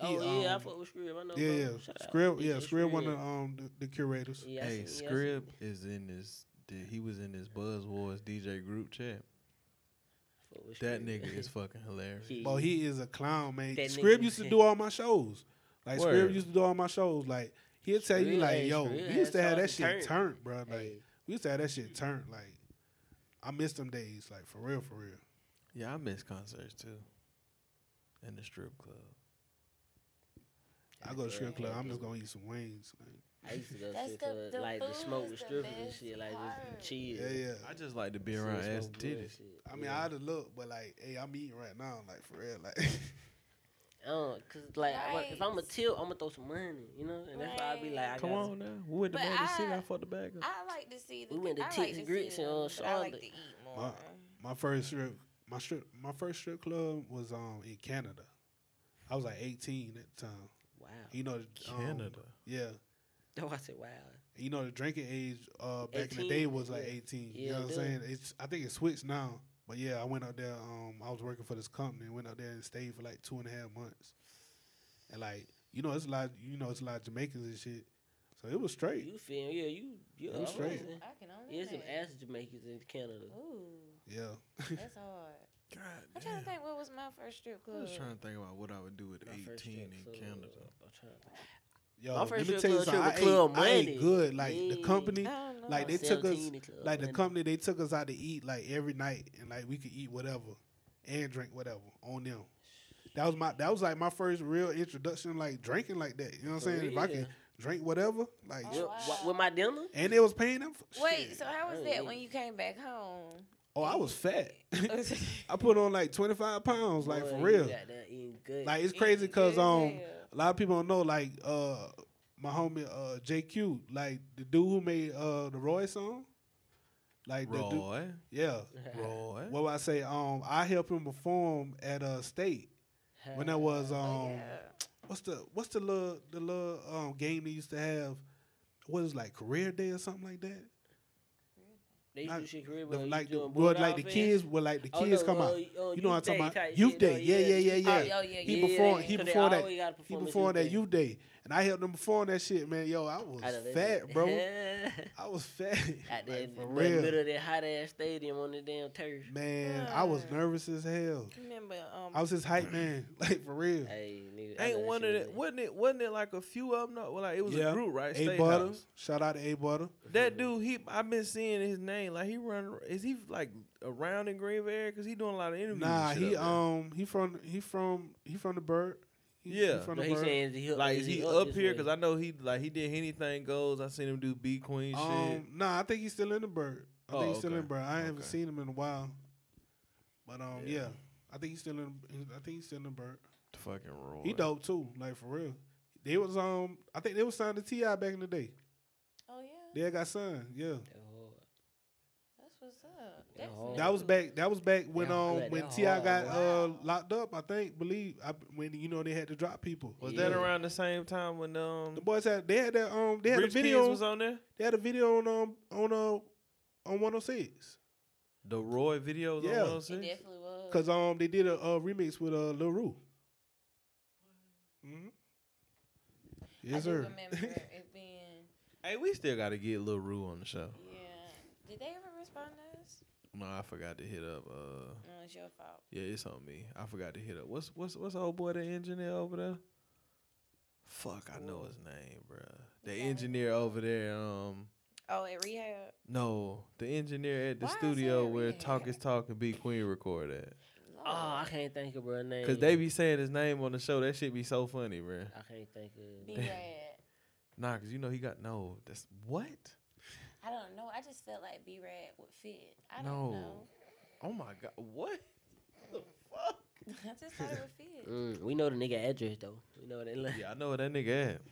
He, Oh yeah, I um, fuck with Scrib. I know. Yeah, yeah. Shout out. Scrib, yeah, Scrib one of um the, the curators. Yeah, I hey, seen- yeah, Scrib is in this. He was in this Buzz Wars DJ group chat. That nigga is fucking hilarious. He- But he is a clown, man. That Scrib used to do all my shows. Like Word. Scrib used to do all my shows. Like he'll tell you like, hey, yo, Scrib we used to have that shit turned. turned, bro. Like Hey. we used to have that shit turned. Like I miss them days. Like for real, for real. Yeah, I miss concerts too. In the strip club. I go to strip Yeah. club. I'm just gonna eat some wings. Like, I used to go That's strip the- club, the like the smoke is with strippers and shit, like part. just chill. yeah, yeah. I just like to be around ass smoke and titties. shit. I mean, Yeah. I had to look, but like, hey, I'm eating right now. Like for real. Like Uh, cause like I wa- if I'm a Right. tilt, I'm gonna throw some money, you know, and that's why I be like, I Come on now. We went to But Magic City. I- I fucked the bag up. I like to see the. We went to I like Tits Grits see in, uh, but I like to eat more. my first strip, my strip, my first strip club was um in Canada. I was like 18 at the time. wow. You know, um, Canada. Yeah. That's why I said wow. You know, the drinking age uh, back in the day was like yeah. 18. you Yeah, know what I'm saying? It's I think it switched now. But yeah, I went out there. Um, I was working for this company. And went out there and stayed for like two and a half months. And like, you know, it's a lot. You know, it's a lot of Jamaicans and shit. So it was straight. You feel yeah, you you I'm straight. amazing. I can only. Yeah, some ass Jamaicans in Canada. Ooh, Yeah. that's hard. God I'm trying to think what was my first strip club. I was trying to think about what I would do at My 18 in club, Canada. I'm trying to- Yo, My let me tell you something. I trip Club ate, I ate good. Like the company, I don't know. like they took us, 17 Club like the company, they took us out to eat like every night, and like we could eat whatever and drink whatever on them. That was my that was like my first real introduction, like drinking like that. You know what I'm For saying? If I can drink whatever, like, Oh, With, wow. with my dinner. and they was paying them. For, Wait, shit. so how was that when you came back home? oh, I was fat. I I put on like 25 pounds, like Boy, for you real. got that eating good. Like it's crazy because um a lot of people don't know like uh my homie uh JQ like the dude who made uh the Roy song? Like the dude, Roy. yeah. Roy. what would I say? Um I helped him perform at uh state when that was um what's the what's the little the little um game they used to have? What is it, like career day or something like that They used to not- shit career, The- like the, well, like the kids well like the Oh, kids no, come uh, out uh, you know what I'm talking about? youth day yeah yeah yeah yeah. Oh, yeah, yeah, he yeah, performed yeah. he performed that he performed that youth day and I helped him perform that shit man yo I was I fat do. bro I was fat At there, Like, for in the real middle of that hot ass stadium on the damn turf. man I was nervous as hell remember um I was his hype man like for real Hey, nigga, Ain't one of shit it? was- Wasn't it? Wasn't it like a few of them? No, well, like it was Yeah. a group, right? A Steakhouse. butter shout out to A butter That dude, he I've been seeing his name. Like he run. Is he like around in Greenville area? Cause he doing a lot of interviews. nah he up um he from he from he from the bird He- he Yeah. from No, the he saying he, like is is he up up here? Cause I know he like he did anything goes. I seen him do B Queen shit. Um, nah, I think he's still in the bird. I Oh, think he's still in the bird. I haven't seen him in a while. But um, yeah. Yeah. I think he's still in. I think he's still in the bird. The fucking Roy. He dope too, like for real. They was um, I think they was signed to T.I. back in the day. oh yeah They got signed. Yeah, That hard. that's what's up Yeah, That's that was back. That was back when Yeah, um when T.I. got bro. uh locked up. I think believe I, when you know they had to drop people. Was Yeah. that around the same time when um The boys had they had that um they had Rich a Kids video. was on there? They had a video on um on uh on 106. The Roy videos Yeah. on it 106? definitely was Cause um they did a, a remix with uh Lil Ru. Mm-hmm. Yes, do sir. remember it being Hey, we still got to get Lil Ru on the show. yeah did they ever respond to us No, I forgot to hit up. Uh, no it's your fault yeah, it's on me. I forgot to hit up. What's what's what's the old boy, the engineer over there? Fuck, I know his name, bruh. The Okay. engineer over there. Um, oh at rehab no, the engineer at the Why studio said where Talk is Talk and Be Queen record at. Oh, I can't think of her name. Cause they be saying his name on the show. That shit be so funny, bruh. I can't think of. be rad Nah, cause you know he got no. That's what? I don't know. I just felt like B Rad would fit. I don't No. know. Oh my god, what? the fuck? I just thought it would fit. Mm, we know the nigga address though. We know that. Yeah, I know where that nigga at.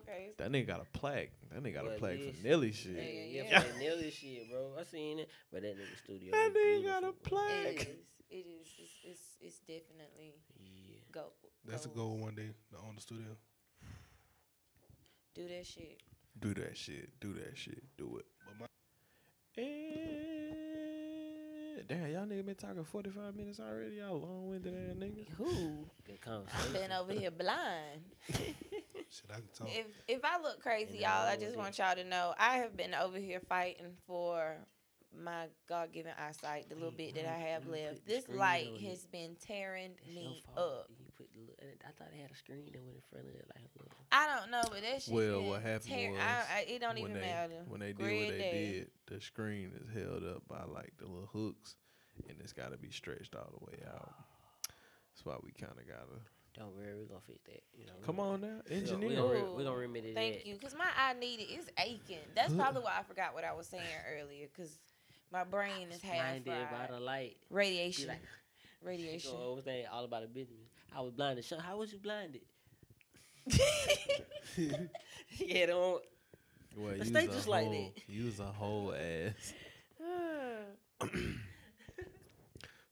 Okay. That nigga got a plaque. That nigga got a plaque this- for Nelly shit. Yeah, Yeah, yeah, yeah. for that Nelly shit, bro. I seen it, but that nigga studio. That nigga got a beautiful, bro. It plaque. is. It is. It's, it's, it's definitely Yeah. go. That's a goals. goal one day to own the studio. Do that shit. Do that shit. Do that shit. Do it. And eh, damn, y'all nigga been talking 45 minutes already. Y'all long winded ass nigga. Who? Good I've conversation. been over here blind. shit, I can talk. If if I look crazy, And y'all, I I just want y'all to know I have been over here fighting for my God given eyesight, the little bit that I have left. This light has been tearing It's me fault. up. You put the, li- I thought they had a screen that went in front of it, like a little. I don't know, but that shit. Well, what happened tear- was I, I, it don't when even they, matter. When they did what they day. did, the screen is held up by like the little hooks, and it's got to be stretched all the way out. That's why we kind of gotta. Don't worry, we're gonna fix that. You know. Come on now, we gonna- engineer. We gonna, re- Ooh, we gonna remedy Thank that. Thank you, because my eye needed it's aching. That's probably why I forgot what I was saying earlier, because my brain is half Blinded by fried. the light. Radiation. like, Radiation. Go over thing all about the business. I was blinded. Sean, how was you blinded? yeah, don't. Well, Let's stay a just like whole, that. Use a whole ass.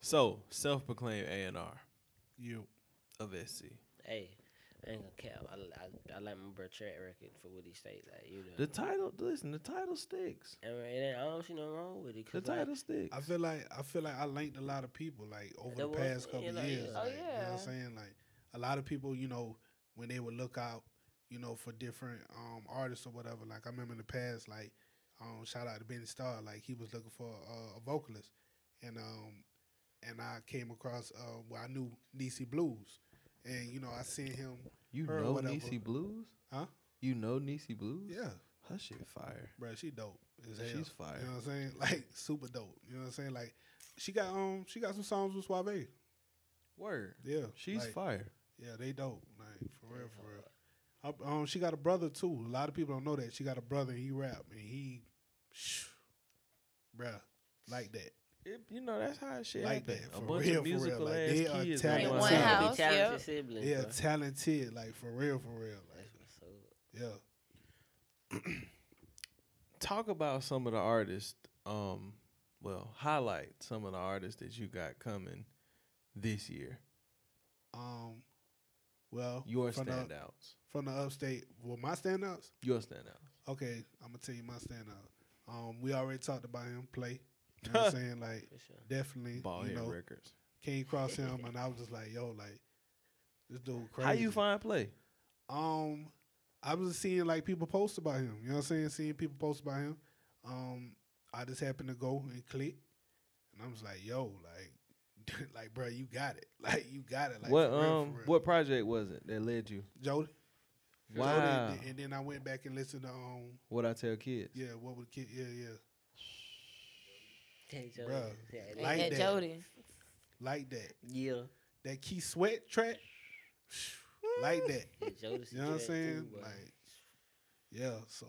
So, self-proclaimed A and R you. of SC. Hey, I ain't gonna cap. I, I, I like my bro track record for what he say. Like you know. The title, listen, the title sticks. and it ain't- I don't see nothing wrong with it. The 'cause, like, title sticks. I feel like I feel like I linked a lot of people like over That the was- past couple yeah, like, years. yeah. Oh, like, You know what yeah. I'm saying? Like a lot of people, you know, when they would look out, you know, for different um artists or whatever. Like I remember in the past, like um shout out to Benny Starr, like he was looking for uh, a vocalist, and um and I came across uh well I knew Niecy Blues, and you know I seen him. You know whatever. Niecy Blues? Huh? You know Niecy Blues? Yeah, Her shit fire. bro, she dope. As hell. She's fire. You know what I'm saying? Like super dope. You know what I'm saying? Like she got um she got some songs with Suave. Word. Yeah, She's like, fire. Yeah, they dope. Like for real, for real. Um, she got a brother too. A lot of people don't know that she got a brother. and He rap and he, shh, bruh, like that. It, you know, that's how shit Like happen. that, A bunch real, of for real. musical Like, ass they are kids. talented. in In one one house. house. Talented yep. siblings. They are bro. talented, like for real, for real. Like That's what's up. yeah. Talk about some of the artists. Um, well, highlight some of the artists that you got coming this year. Um, well, Your from the, standouts. from the upstate. Well, my standouts. Your standouts. Okay, I'm gonna tell you my standout. Um, we already talked about him play. You know what I'm saying? Like sure. definitely, Ball you know, records. came across him and I was just like, yo, like this dude crazy. How you find play? Um, I was seeing like people post about him. You know what I'm saying? Seeing people post about him. Um, I just happened to go and click, and I was like, "Yo, like, like, bro, you got it. Like, you got it. Like, what for real, um for real. what project was it that led you? Jody? Wow. Jody, and then I went back and listened to um, What I tell kids. yeah, what would kid? Yeah, yeah, Hey, Joe. Bruh. Yeah, Like that that. Jody. like that. yeah. That Key Sweat track, like that. Yeah, Jody You know what I'm saying? too. Like, yeah. So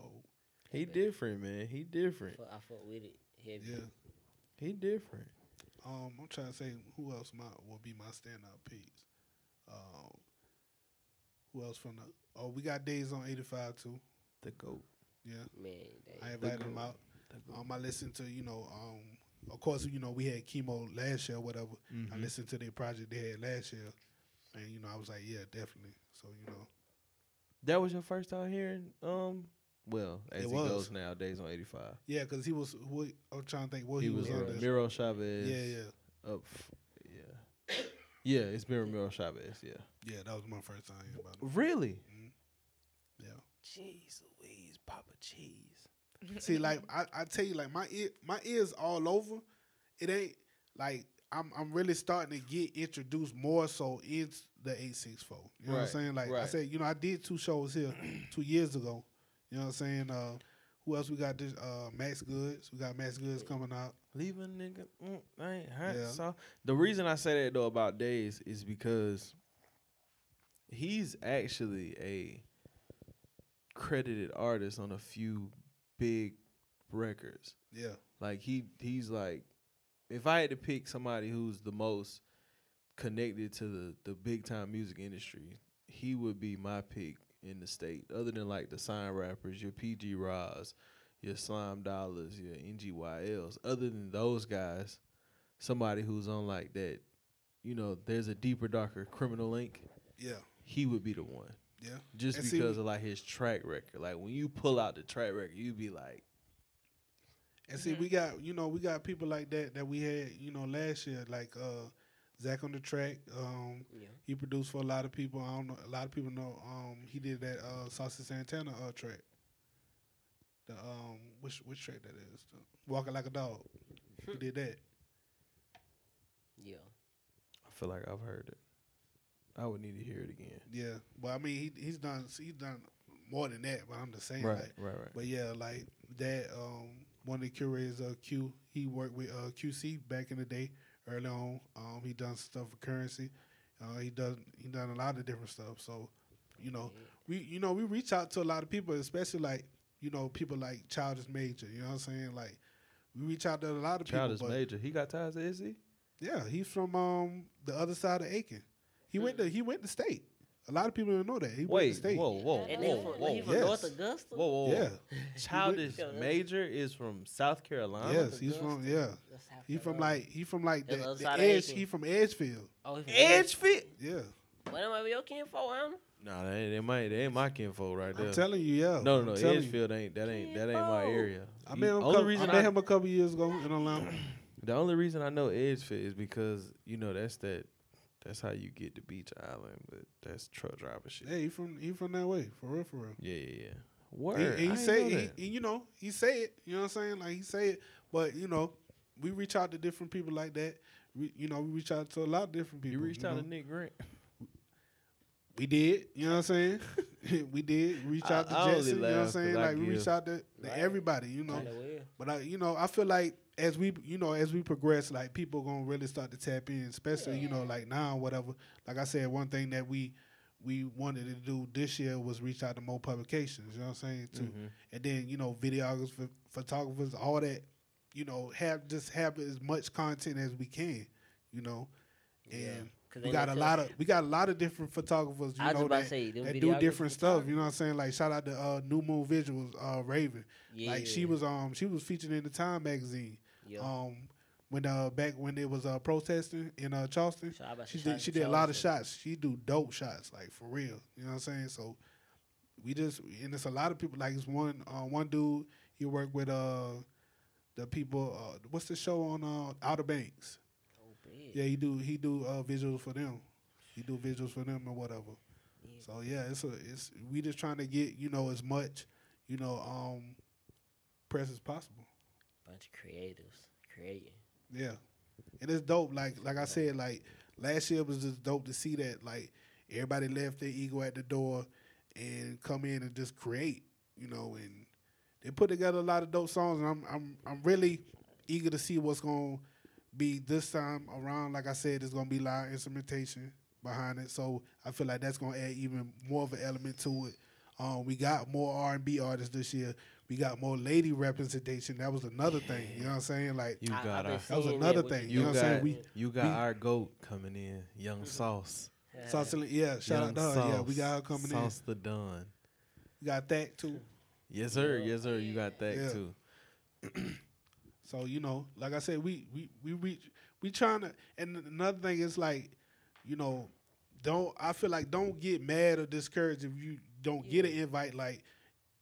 He different, man. He different. Fuck, I fuck with it. Heavy. yeah. He different. Um, I'm trying to say who else my will be my standout piece. Um, who else from the? Oh, we got Days on 85 too. The goat. Yeah, Man, I invited him out. The goat. Um, I listened to you know um, of course you know we had chemo last year, or whatever. I Mhm. listened to their project they had last year, and you know I was like, yeah, definitely. So you know, That was your first time hearing um well, as It he was. goes now, days on eighty five. yeah, because he was. What, I'm trying to think what he, he, was, was, uh, under. Miro Chavez. yeah, yeah, Up yeah. Yeah, it's been Ramiro Chavez, yeah. yeah. That was my first time hearing about him. Really? Yeah. Jeez Louise, Papa Cheese. See, like I, I tell you, like my ear, my ears all over. It ain't like I'm I'm really starting to get introduced more so into the eight six four. You know what I'm saying? Like I said, you know, I did two shows here two years ago. You know what I'm saying? Uh, who else we got? This uh, Max Goods. We got Max Goods coming out. Leave a nigga. Mm, I ain't hurt. Yeah. So the reason I say that though about Days is because he's actually a credited artist on a few big records. Yeah, Like he he's like if I had to pick somebody who's the most connected to the the big time music industry, he would be my pick in the state. Other than like the sign rappers, your PG Roz, your Slime Dollars, your NGYLs. Other than those guys, somebody who's on like that, you know, there's a deeper, darker criminal link. Yeah, He would be the one, yeah. just And see, because of like his track record. Like when you pull out the track record, you be like, And see, Mm-hmm. we got you know we got people like that that we had you know last year, like uh, Zach on the track. Um, Yeah. he produced for a lot of people. I don't know. A lot of people know. Um, he did that uh, Saucy Santana uh, track. The um, which which track that is? The Walking like a dog. he did that. Yeah. I feel like I've heard it. I would need to hear it again. Yeah, but I mean he he's done he's done more than that. But I'm just saying, Right, like, right, right. But yeah, like that. Um, one of the curators, uh, Q, he worked with uh, QC back in the day, early on. Um, he done stuff for Curren$y. Uh, he does he done a lot of different stuff. So, you know, we you know we reach out to a lot of people, especially like you know people like Childish Major. You know what I'm saying? Like we reach out to a lot of Childish people. but- Major, he got ties to Izzy. Yeah, he's from um the other side of Aiken. He went to he went to state. A lot of people don't know that he went Wait, to state. whoa, whoa, And whoa, they from, whoa, he from yes. North Augusta. whoa, whoa, whoa. Yeah, Childish Major is from South Carolina. yes, he's from yeah. That's South He from Carolina. like he from like That's the, the other side of edge. Aiken. He from Edgefield. Oh, he from Edgefield. Yeah, Well, that might be your kinfolk, Anna. Nah, that ain't, that might, that ain't my kinfolk right there. I'm telling you, yeah. no, no, no. I'm telling you. Edgefield ain't that ain't that ain't my Kinfolk. area. I You- met him. only Couple, reason I met him a couple years ago in Atlanta. the only reason I know Edgefield is because you know that's that that's how you get to Beech Island, but that's truck driver shit. yeah, he from he from that way for real, for real. Yeah, yeah, yeah. He, Word. he I ain't say know he, that. he- you know he say it. You know what I'm saying? Like he say it, but you know we reach out to different people like that. We, you know we reach out to a lot of different people. you reached out know? to Nick Grant. We did. You know what I'm saying? we did reach out to I- I. You know what I'm laugh 'cause saying? I Like we give- reached out to, to Right. everybody. You know. But I, you know, I feel like as we, you know, as we progress, like people gonna really start to tap in, especially you know, like now, whatever. Like I said, one thing that we we wanted to do this year was reach out to more publications. You know what I'm saying? To Mm-hmm. and then you know, videographers, photographers, all that. You know, have just have as much content as we can. You know, and. Yeah. We got a lot of we got a lot of different photographers, you know, that, say, that do different stuff. You know what I'm saying? Like shout out to uh, New Moon Visuals, uh, Raven. Yeah. Like she was um she was featured in the Time magazine. Yeah. Um when uh back when it was uh protesting in uh Charleston. So I about to She did she did a lot of shots. She do dope shots, like for real. You know what I'm saying? So we just and it's a lot of people like it's one uh one dude he worked with uh the people uh what's the show on uh Outer Banks? Oh. Yeah, he do he do uh visuals for them. He do visuals for them or whatever. Yeah. So yeah, it's a it's we just trying to get, you know, as much, you know, um press as possible. Bunch of creatives creating. Yeah. And it's dope. Like like I said, like last year was just dope to see that like everybody left their ego at the door and come in and just create, you know, and they put together a lot of dope songs and I'm I'm I'm really eager to see what's gonna be this time around. Like I said, it's gonna be live instrumentation behind it. So I feel like that's gonna add even more of an element to it. Um, we got more R and B artists this year. We got more lady representation. That was another thing. You know what I'm saying? Like You got our, That was another thing, the- you know what I'm saying? We- you got we- our goat coming in, Young Sauce. Sauce, yeah, shout Young out to her. Sauce. Yeah, we got her coming in. Sauce the Don. in. We got that too. Yes sir, yes sir. You got that Yeah. too. So you know, like I said, we we we reach we trying to. And another thing is like, you know, don't I feel like don't get mad or discouraged if you don't get an invite. Like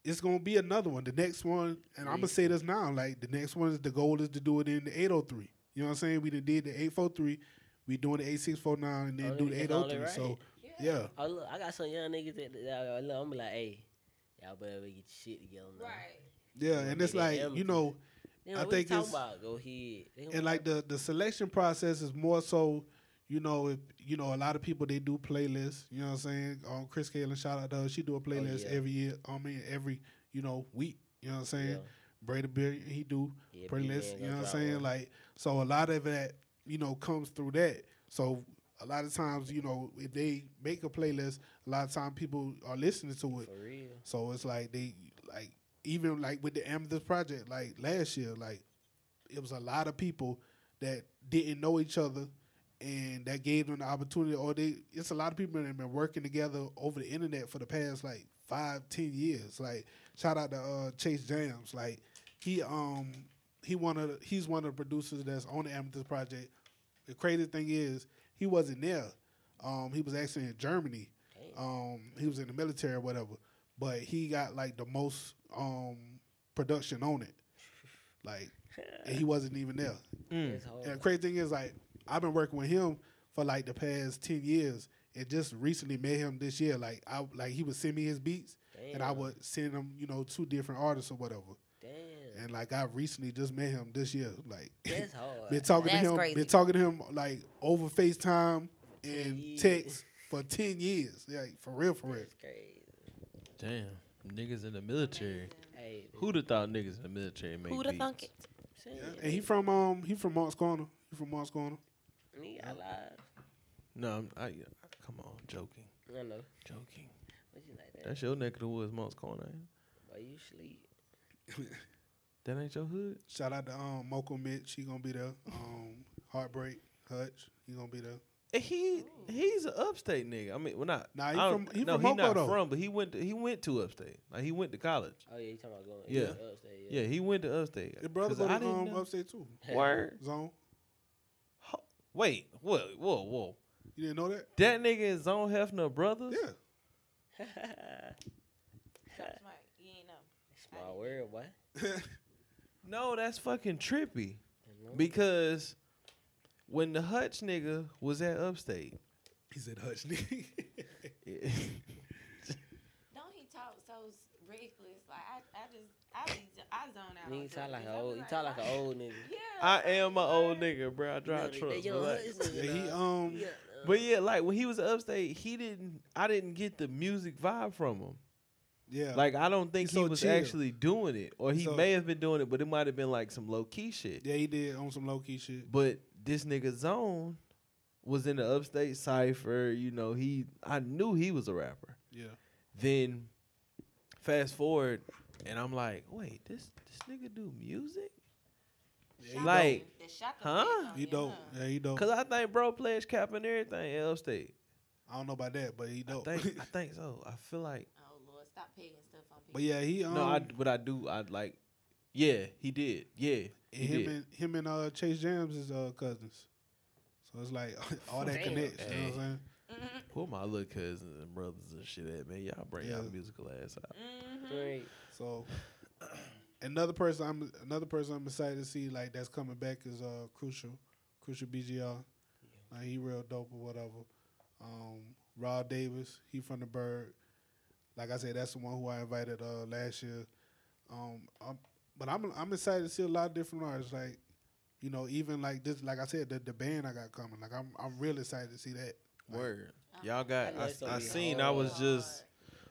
it's gonna be another one. The next one, and I'm gonna say this now. Like the next one is the goal is to do it in the 803. You know what I'm saying? We done did the 843. We doing the 8649 and then Oh, do the it's only 803. So right. yeah. Oh look, I got some young niggas that, that, that I'm be like, hey, y'all better get your shit together now. Right. Yeah, and it's like you know, They know I think it's- about. Go ahead. And like the the selection process is more so you know if you know a lot of people they do playlists you know what i'm saying um chris Kalen, shout out to her she do a playlist Oh, yeah. every year i mean every you know week you know what i'm saying Yeah. Brady Beer, he do Yeah, playlist you know what i'm saying one. like so a lot of that you know comes through that so a lot of times you know if they make a playlist a lot of times people are listening to it For real. so it's like they like even like with the Amethyst project, like last year, like it was a lot of people that didn't know each other and that gave them the opportunity. Or they, it's a lot of people that have been working together over the internet for the past like five, ten years. Like shout out to uh, Chase Jams. Like he um he one of the, he's one of the producers that's on the Amethyst project. The crazy thing is he wasn't there. Um, he was actually in Germany. Um, he was in the military or whatever, but he got like the most um production on it. Like, and he wasn't even there. It's And the crazy thing is, like, I've been working with him for like the past ten years, and just recently met him this year. Like, I like he would send me his beats, and I would send him, you know, two different artists or whatever. Damn. And like, I recently just met him this year. Like, That's hard. been talking That's to him, crazy. been talking to him like over FaceTime and years. text for ten years. Like, for real, for real. That's crazy. Damn, niggas in the military. Hey, Who'd have thought niggas in the military make Who'da beats? thunk it? Yeah. And he from um he from Moncks Corner. He from Moncks Corner. He got live. No, I'm, I, come on, joking, I know. joking. What you like that? That's your neck of the woods, Moncks Corner. ain't it? Boy, you sleep. That ain't your hood. Shout out to um Moko Mitch. He gonna be there. Um Heartbreak Hutch. He gonna be there. And He he's an upstate nigga. I mean, well not. Nah, he don't- from- he no, from he Moco, not though. from, but he went to, he went to upstate. Like he went to college. Oh yeah, you talking about going? Yeah. Upstate, Yeah, he went to upstate. His brother 'Cause go to I didn't um upstate too. Word. Zone. Ho- Wait, whoa, whoa, whoa. You didn't know that? That nigga is Zone Hefner brothers. Yeah. That's right. You ain't know. Small world, boy. No, that's fucking trippy. Mm-hmm. Because when the Hutch nigga was at upstate, He said Hutch nigga. it- Don't he talk so s- reckless? Like I, I just, be, I zone out. Nigga on talk like an old. He like, talk like an old nigga. Yeah. I am my old nigga, bro. I drive You trucks. they young relax. Yeah, he, um, Yeah, But yeah, like when he was upstate, he didn't. I didn't get the music vibe from him. yeah. Like I don't think He's he so was chill. actually doing it, or he So- may have been doing it, but it might have been like some low key shit. yeah, he did on some low key shit. But this nigga Zone was in the upstate cipher. You know, he I knew he was a rapper. Yeah. Then fast forward, and I'm like, wait, this this nigga do music? Yeah, he Like, The shock huh? He you, dope. huh? Yeah, he dope. Cause I think bro pledge cap and everything in upstate. I don't know about that, but he I dope. think I think so. I feel like Oh Lord, stop pegging stuff on people. but yeah, he um no, I but I do I like. Yeah, he did. Yeah, and he him did. and him and uh Chase Jams is uh cousins. So it's like all that Damn. connects. You know what I'm Hey. saying? Who my little cousins and brothers and shit at man? Y'all bring y'all Yeah. musical ass out. Mm-hmm. Right. So another person I'm another person I'm excited to see like that's coming back is uh Crucial, Crucial BGR. Like he real dope or whatever. Um, Rod Davis, he from the Bird. Like I said, that's the one who I invited uh last year. Um, I'm, but I'm I'm excited to see a lot of different artists. Like, you know, even like this, like I said, the the band I got coming. Like I'm I'm real excited to see that. Like, Word. Y'all got. I I, I be seen. I was just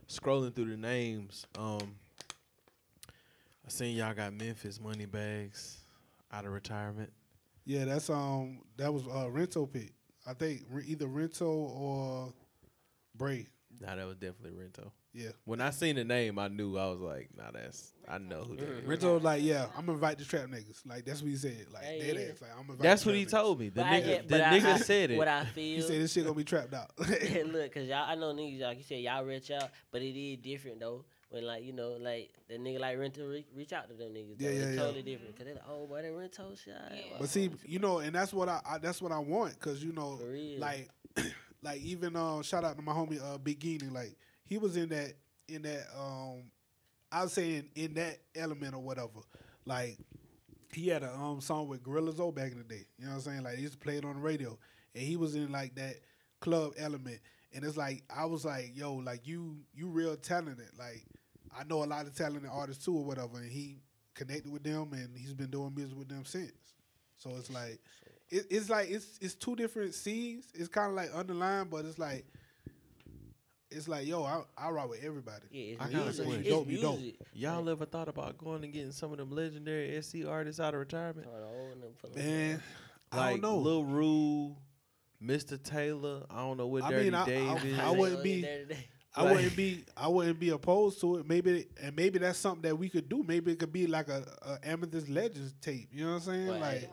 scrolling through the names. Um, I seen y'all got Memphis money bags out of retirement. Yeah, that's um that was uh Rento pick. I think re- either Rento or Bray. Nah, that was definitely Rento. Yeah. When I seen the name, I knew I was like, nah, that's I know who that is. Rento was like, yeah, I'm gonna invite the trap niggas. Like that's what he said. Like Hey, dead yeah. ass. Like I'm invite That's the what he trap niggas. told me. The But I- nigga, yeah, the but I- nigga I- said it. What I feel. He said this shit gonna be trapped out. Look, cause y'all, I know niggas like you said, y'all reach out, but it is different though. When like you know, like the nigga like Rento reach, reach out to them niggas. Yeah, though. yeah, it's yeah. totally different. Cause they like, oh, boy, that Rento shit. Yeah. but see, you know, and that's what I, I that's what I want, cause you know, For real. like, like even uh, shout out to my homie uh, Big Geenie, like he was in that in that um, I was saying in that element or whatever, like he had a um song with Gorilla Zoe back in the day. You know what I'm saying? Like he used to play it on the radio, and he was in like that club element. And it's like I was like, yo, like you you real talented. Like I know a lot of talented artists too or whatever. And he connected with them, and he's been doing music with them since. So it's like it, it's like it's it's two different scenes. It's kind of like underlined, but it's like it's like yo, I I rock with everybody. yeah, it's I music. It's Dope, you dope. music. Y'all ever thought about going and getting some of them legendary SC artists out of retirement? Hold on, and then pull up. Man, I Like don't know. Lil Ru, Mr. Taylor. I don't know what I Dirty mean, I- I- Dave I is. wouldn't be- There today. I Like- wouldn't be I wouldn't be opposed to it. Maybe and maybe that's something that we could do. Maybe it could be like a, a Amethyst Legends tape. You know what I'm saying? Right. Like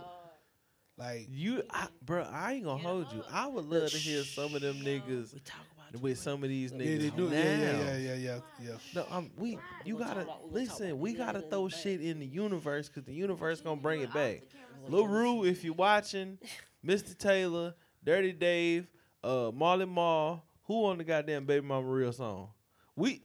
Like You, I, bro, I ain't gonna hold you. I would love to hear some of them niggas We talk about with some of these yeah, niggas they do. now. Yeah, yeah, yeah, yeah, yeah, yeah. No, um, we you We'll gotta about- we'll listen. We gotta throw shit in the universe because the universe gonna bring it back. Lil Ru, if you're watching, Mr. Taylor, Dirty Dave, uh, Marley Marl, who on the goddamn Baby Mama Real song? We.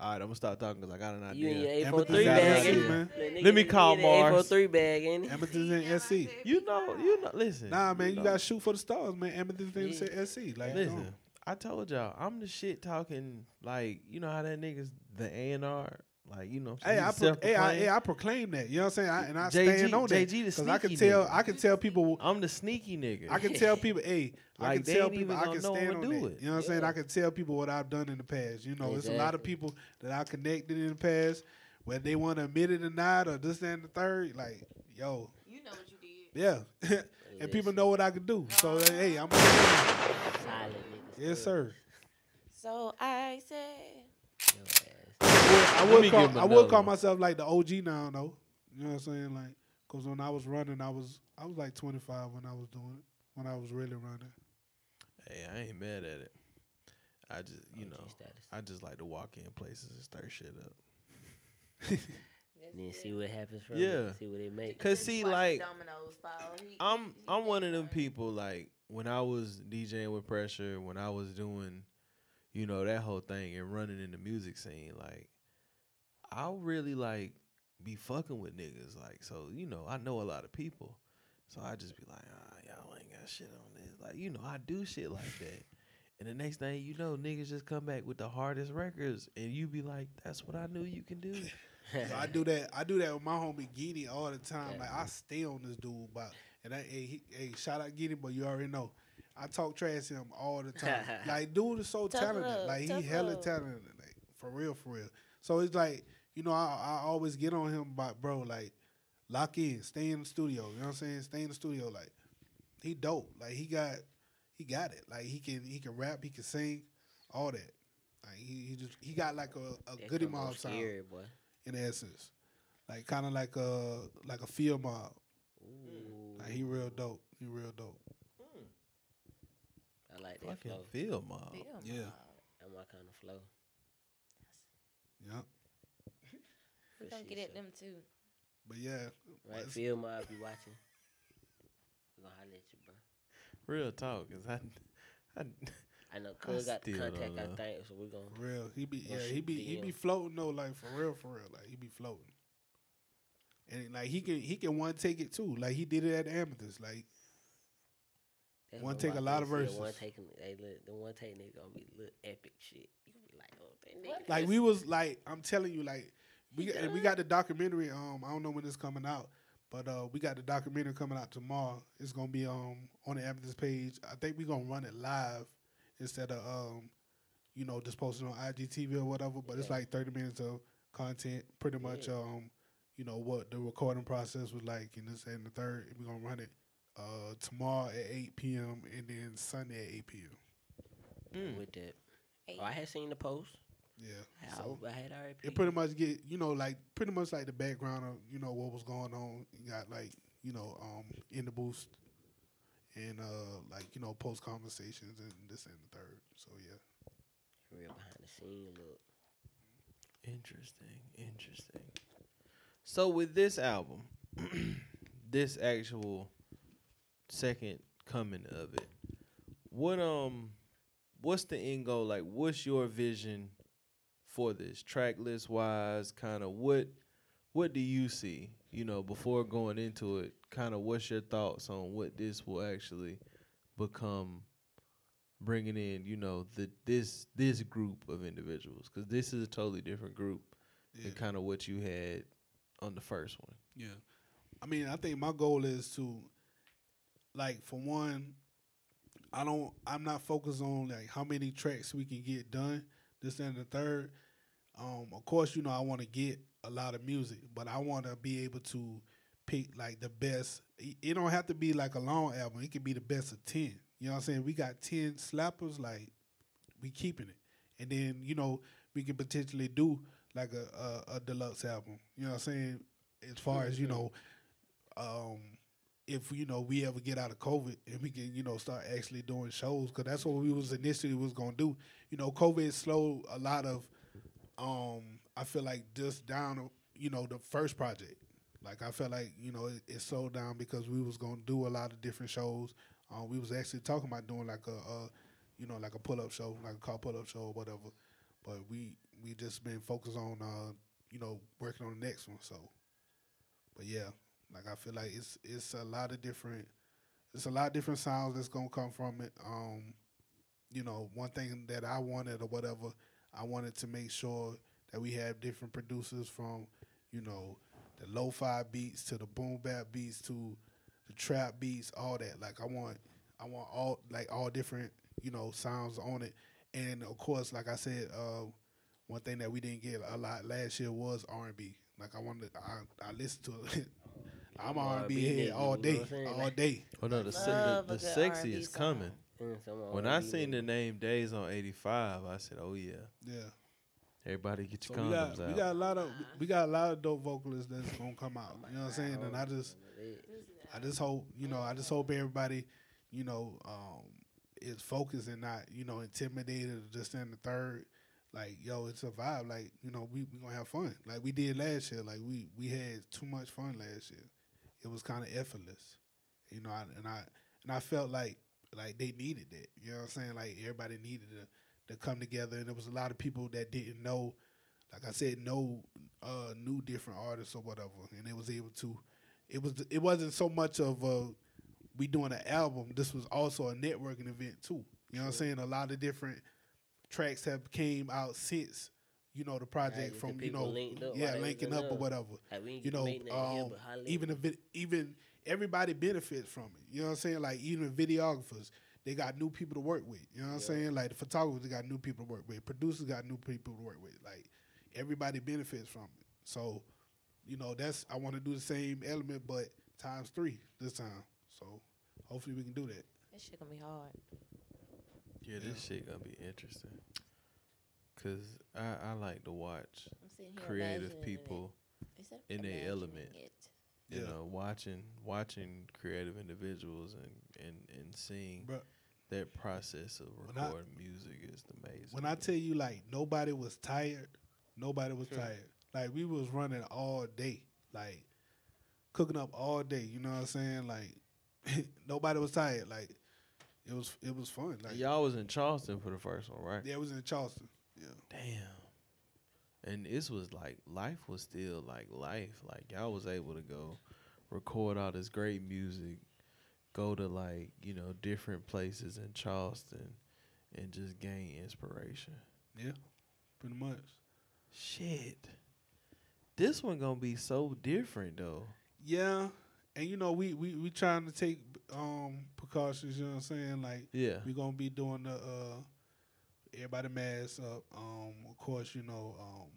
All right, I'm gonna stop talking because I got an You and your idea. Amethyst 843 bag, that ain't shit, man. Let me call in the Mars. 843 bag, ain't it? Amethyst and SC. You know, you know. Listen, Nah, man, you know. gotta shoot for the stars, man. Amethyst and Yeah. SC. Like, Listen, don't. I told y'all, I'm the shit talking. Like, you know how that niggas the A and R, like you know. what I'm Hey. I, pro- hey, I, hey, I proclaim that. You know what I'm saying? I, and I JG stand on that JG the because I can tell. nigga. I can tell people. I'm the sneaky nigga. I can tell people. Hey, I can tell people. I can stand on do that. it. You know what I'm saying? I can tell people what I've done in the past. You know, it's a lot of people that I connected in the past, whether they want to admit it or not, or this that, and the third. Like, yo, You know what you did. yeah, and people know what I can do. So hey, I'm. a Solid niggas. Yes, sir. So I said, Your ass. I Let would call, I would call myself like the OG now, though. You know what I'm saying? Like, cause when I was running, I was I was like 25 when I was doing it. When I was really running. Hey, I ain't mad at it. I just, you OG know, status. I just like to walk in places and stir shit up. Then see what happens from Yeah. it. See what they make. Cause see, like, dominoes fall. He- I'm I'm one of them people. Like when I was DJing with Pressure, when I was doing, you know, that whole thing and running in the music scene, like, I really like be fucking with niggas. Like, so you know, I know a lot of people, so I just be like, ah, y'all ain't got shit on this. Like, you know, I do shit like that. And the next thing you know, niggas just come back with the hardest records, and you be like, "That's what I knew you can do." So I do that. I do that with my homie Giddy all the time. Like I stay on this dude about, and I, hey, he, hey, shout out Giddy, but you already know. I talk trash to him all the time. like dude is so Tough talented. love, like he tough hella love. talented. Like for real, for real. So it's like you know, I, I always get on him about bro, like lock in, stay in the studio. You know what I'm saying? Stay in the studio. Like he dope. Like he got he got it. Like he can he can rap, he can sing, all that. Like he, he just he got like a, a That goody combo mob sound scary, boy. in essence. Like kind of like a like a field mob. Ooh, Like he real dope. He real dope. Hmm. I like that Fucking flow. Field Mob. Feel Yeah. mob. That's my kind of flow. Yeah. We For gonna get at them too. But yeah. Right, it's- Field Mob, be watching. We gonna holler at you, bro. Real talk, cause I, I I know Cuz got the contact, I think, so we gonna. For real. He be Gonna yeah, he shoot be he be floating though, like for real, for real. Like he be floating. And like he can he can one take it too. Like he did it at the Amethyst. Like That's One take a lot of said, verses. One take, hey, look, the one take nigga gonna be little epic shit. You be like, oh, that nigga. like we was like I'm telling you, like we He got, we got the documentary. Um, I don't know when it's coming out, but uh, we got the documentary coming out tomorrow. It's gonna be um on the Amethyst page. I think we're gonna run it live instead of um, you know, just posting on IGTV or whatever. But it's like 30 minutes of content, pretty much Yeah. um, you know what the recording process was like, and this and the third. we're gonna run it uh tomorrow at 8 p.m. and then Sunday at 8 p.m. Mm. with that. Oh, I had seen the post. Yeah. I, so- I had already. it pretty much get you know like pretty much like the background of you know what was going on. You got like you know um in the boost and uh like you know post conversations and this and the third. So yeah, real behind the scene look. Interesting, interesting. So with this album, this actual second coming of it, what um, what's the end goal? Like, what's your vision for this track list wise? Kind of what, what do you see? You know, before going into it, kind of what's your thoughts on what this will actually become? Bringing in, you know, the this this group of individuals because this is a totally different group yeah, than kind of what you had on the first one. yeah. I mean, I think my goal is to like for one, I don't. I'm not focused on like how many tracks we can get done. This and the third. Um, of course, you know I want to get a lot of music, but I want to be able to pick like the best. It don't have to be like a long album. It could be the best of ten. You know what I'm saying? We got ten slappers. Like we keeping it, and then you know we can potentially do like a a, a deluxe album. You know what I'm saying? As far as you know, um, if you know we ever get out of COVID and we can you know start actually doing shows because that's what we was initially was gonna do. You know, COVID slowed a lot of. Um, I feel like just down, you know, the first project. Like I felt like you know it, it slowed down because we was gonna do a lot of different shows. Uh, we was actually talking about doing like a, a you know, like a pull up show, like a car pull up show or whatever. But we we just been focused on uh, you know, working on the next one. So but yeah, like I feel like it's it's a lot of different it's a lot of different sounds that's gonna come from it. Um, you know, one thing that I wanted or whatever, I wanted to make sure that we have different producers from, you know, the lo-fi beats to the boom bap beats to the trap beats, all that. Like I want I want all like all different, you know, sounds on it. And of course, like I said, uh, one thing that we didn't get a lot last year was R and B. Like I wanted, I I listened to. I'm R and B R&B head nigga, all you know day, what I'm saying? all day. Well, no, the se- the, the sexy is coming. When I seen the name Days on 85, I said, "Oh yeah, Yeah. everybody get So your we got condoms we got a lot of we got a lot of dope vocalists that's gonna come out. You know what I'm saying? And I just I just hope you know I just hope everybody you know um, is focused and not you know intimidated or just in the third. Like yo, it's a vibe. Like you know we we gonna have fun. Like we did last year. Like we we had too much fun last year. It was kind of effortless. You know, I, and I and I felt like like they needed that. You know what I'm saying? Like everybody needed to to come together, and there was a lot of people that didn't know. Like I said, no uh, new different artists or whatever, and they was able to. It was it wasn't so much of a we doing an album. This was also a networking event too. You know what I'm saying? A lot of different tracks have came out since you know the project just the from you know linked up yeah while linking in up or whatever Like, you know, make nothing here, um, but holla at even if it, even everybody benefits from it. You know what I'm saying? Like even videographers, they got new people to work with. You know what I'm saying? Like the photographers got new people to work with. Producers got new people to work with. Like everybody benefits from it. So, you know, that's I want to do the same element, but times three this time. So hopefully we can do that. This shit gonna be hard. yeah, this shit gonna be interesting. Cause I, I like to watch I'm sitting here creative people, It. Is in their element. It. you Yeah. know, watching watching creative individuals and and and seeing Bruh. that process of When I- recording music is amazing. When I tell you like nobody was tired, nobody was tired. Like we was running all day, like cooking up all day. You know what I'm saying? Like nobody was tired. Like it was it was fun. Like y'all was in Charleston for the first one, right? yeah, it was in Charleston. Yeah, Damn. And this was like life was still like life. Like y'all was able to go record all this great music, go to like, you know, different places in Charleston and just gain inspiration. yeah, pretty much. Shit. This one gonna be so different though. Yeah, and you know we we we trying to take um precautions. You know what I'm saying? Like Yeah. we gonna be doing the uh everybody mask up. Um, of course, you know, um,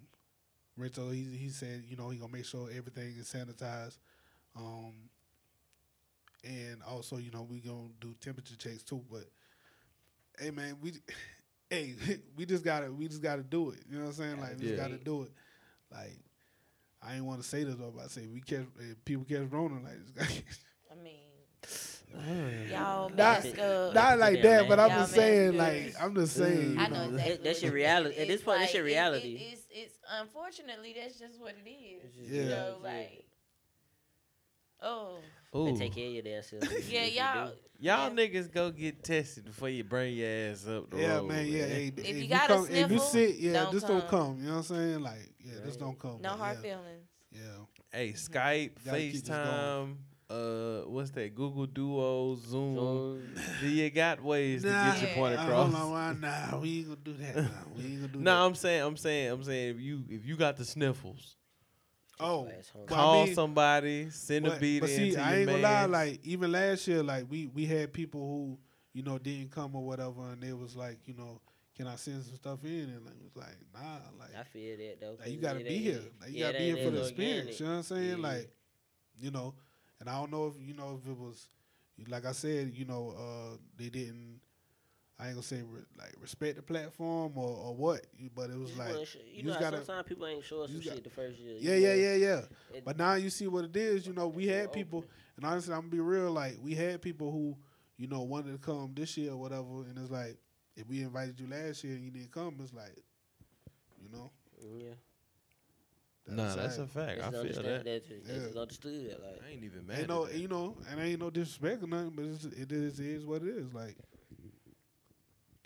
Renzo he he said you know he gonna make sure everything is sanitized. Um, and also you know we gonna do temperature checks too. But hey man, we hey we just gotta we just gotta do it. You know what I'm saying? Like we just gotta do it. Like I ain't want to say this though, but I say we catch if people catch Rona like this. I mean, Mm. y'all Not- mask up. Not like that, man. but I'm Y'all just saying, like, I'm just saying. Mm. I you know know. exactly. That- that's your reality. At this It's point, that's your like, it- reality. It, it's, it's unfortunately that's just what it is. It's just- You Yeah. know, like, oh Ooh. They take care of your damn self. you- yeah, if you y'all. Y'all Yeah. niggas go get tested before you bring your ass up the Yeah, road. man. Yeah, hey, if, you you got a come, if you sit, yeah, don't just don't come. come. You know what I'm saying? Like, yeah, just Right. don't come. No hard yeah, feelings. Yeah, Hey, mm-hmm. Skype, Gotta keep this FaceTime, uh, what's that? Google Duo, Zoom. Zoom. Do you got ways to get your point across? hold on, why- nah, we ain't gonna do that. Nah, we ain't gonna do No, that. I'm saying, I'm saying, I'm saying, if you if you got the sniffles, Oh, Ass home. Well, I call mean, somebody, send a but, beat but see, into I your ain't gonna lie. Like even last year, like we we had people who you know didn't come or whatever, and they was like, you know, can I send some stuff in? And like, it was like, nah, like I feel that though. Like you 'cause gotta be here. Like you yeah, gotta be here for the that experience. You know what I'm saying? Yeah. Like, you know, and I don't know if you know if it was like I said, you know, uh, they didn't. I ain't gonna say re- like respect the platform or, or what, but it was Just like sh- you, you know, gotta- sometimes people ain't sure some you got- shit the first year. yeah, you yeah, yeah, yeah. It- But now you see what it is. You know, we had people, and honestly, I'm gonna be real. Like we had people who, you know, wanted to come this year or whatever, and it's like if we invited you last year and you didn't come, it's like, you know, yeah. Nah, that's a fact. It's I feel that. that. too. It's Yeah. understood. Like, I ain't even mad. Ain't at no, that. you know, and ain't no disrespect or nothing, but it's, it is it is what it is. Like,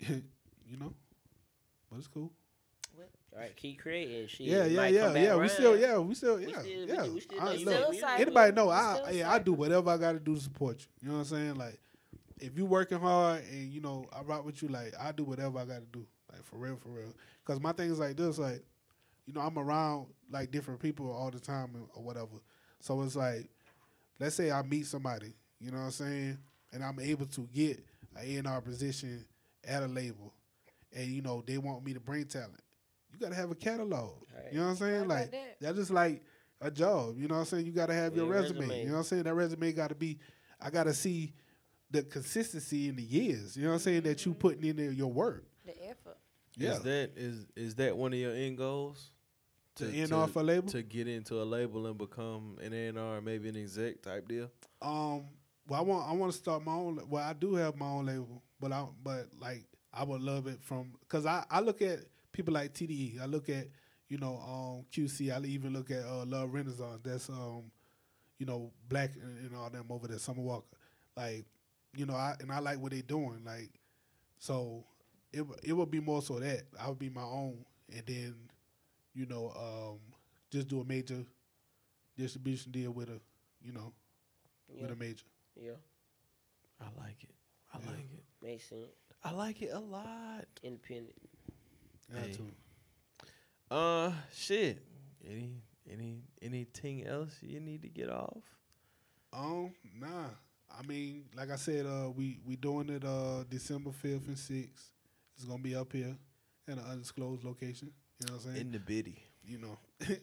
you know, but it's cool. all right, keep creating shit. Yeah, It yeah, might yeah, come back yeah. We still, yeah, we still, yeah, we yeah. do- we still I- look, still cycle. anybody know I, still yeah, I do whatever I got to do to support you. You know what I'm saying? Like, if you working hard and you know I rock with you, like I do whatever I got to do, like for real, for real. Cause my thing is like this, like, you know, I'm around like different people all the time or whatever. So it's like, let's say I meet somebody, you know what I'm saying, and I'm able to get an A&R position at a label, and you know they want me to bring talent. You gotta have a catalog. Right. You know what I'm saying? Right Like that. that's just like a job. You know what I'm saying? You gotta have Yeah, your your resume. resume. You know what I'm saying? That resume gotta be. I gotta see the consistency in the years. You know what I'm saying? That you mm-hmm. putting in there your work. The effort. Yeah. Is that is is that one of your end goals? To end off a label? to get into a label and become an A and R, maybe an exec type deal. Um. Well, I want I want to start my own. Well, I do have my own label, but I but like I would love it from because I I look at people like TDE. I look at you know um QC. I even look at uh, Love Renaissance. That's um you know black and, and all them over there. Summer Walker. Like you know I and I like what they're doing. Like so it it would be more so that I would be my own and then you know um just do a major distribution deal with a you know Yeah, with a major. yeah, I like it. I Yeah. like it. makes sense. I like it a lot. Independent. Yeah, Hey. too. Uh, shit. Any any anything else you need to get off? Um, nah. I mean, like I said, uh, we we doing it uh December fifth and sixth. It's gonna be up here in an undisclosed location. You know what I'm saying? In the biddy. you know.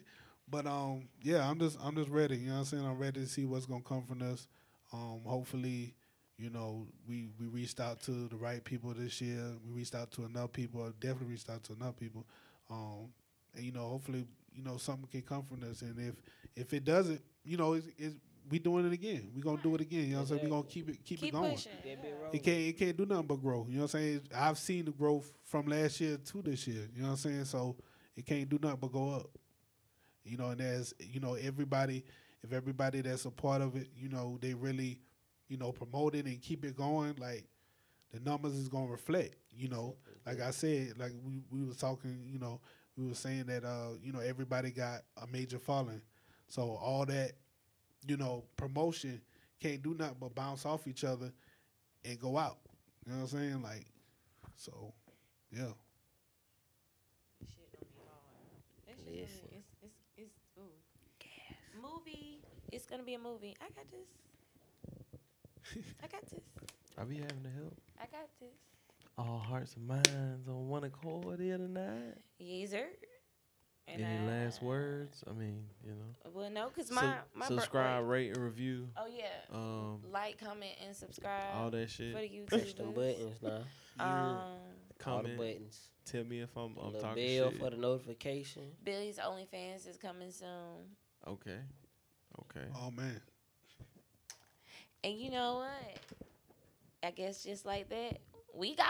but um, yeah, I'm just I'm just ready. You know what I'm saying? I'm ready to see what's gonna come from this. Um, hopefully, you know, we we reached out to the right people this year. We reached out to enough people. Definitely reached out to enough people. Um, and you know, hopefully, you know, something can come from this. And if if it doesn't, you know, it's, it's we doing it again. We gonna do it again. You know what I'm saying? We gonna keep it keep, Keep it going. pushing. Get big yeah. roll. It can't it can't do nothing but grow. You know what I'm saying? I've seen the growth from last year to this year. You know what I'm saying? So it can't do nothing but go up. You know, and as you know, everybody if everybody that's a part of it, you know, they really, you know, promote it and keep it going, like the numbers is gonna reflect, you know. Like I said, like we, we was talking, you know, we were saying that uh, you know, everybody got a major following. So all that, you know, promotion can't do nothing but bounce off each other and go out. You know what I'm saying? Like, so, yeah. Shit gonna be hard. That shit Listen. be, it's, it's, it's, ooh. Movie. It's gonna be a movie. I got this. I got this. I be having to help. I got this. All hearts and minds on one accord here tonight. Yes, sir. And Any I- last words? I mean, you know. Well, no, cause Su- my my subscribe, wait. rate, and review. Oh yeah. Um, like, comment, and subscribe. all that shit. for the YouTube. Push them buttons now. Um, All the Comment. buttons. Tell me if I'm, The I'm talking bell shit. for the notification. Billy's OnlyFans is coming soon. Okay. Okay. Oh man. And you know what? I guess just like that, we gone.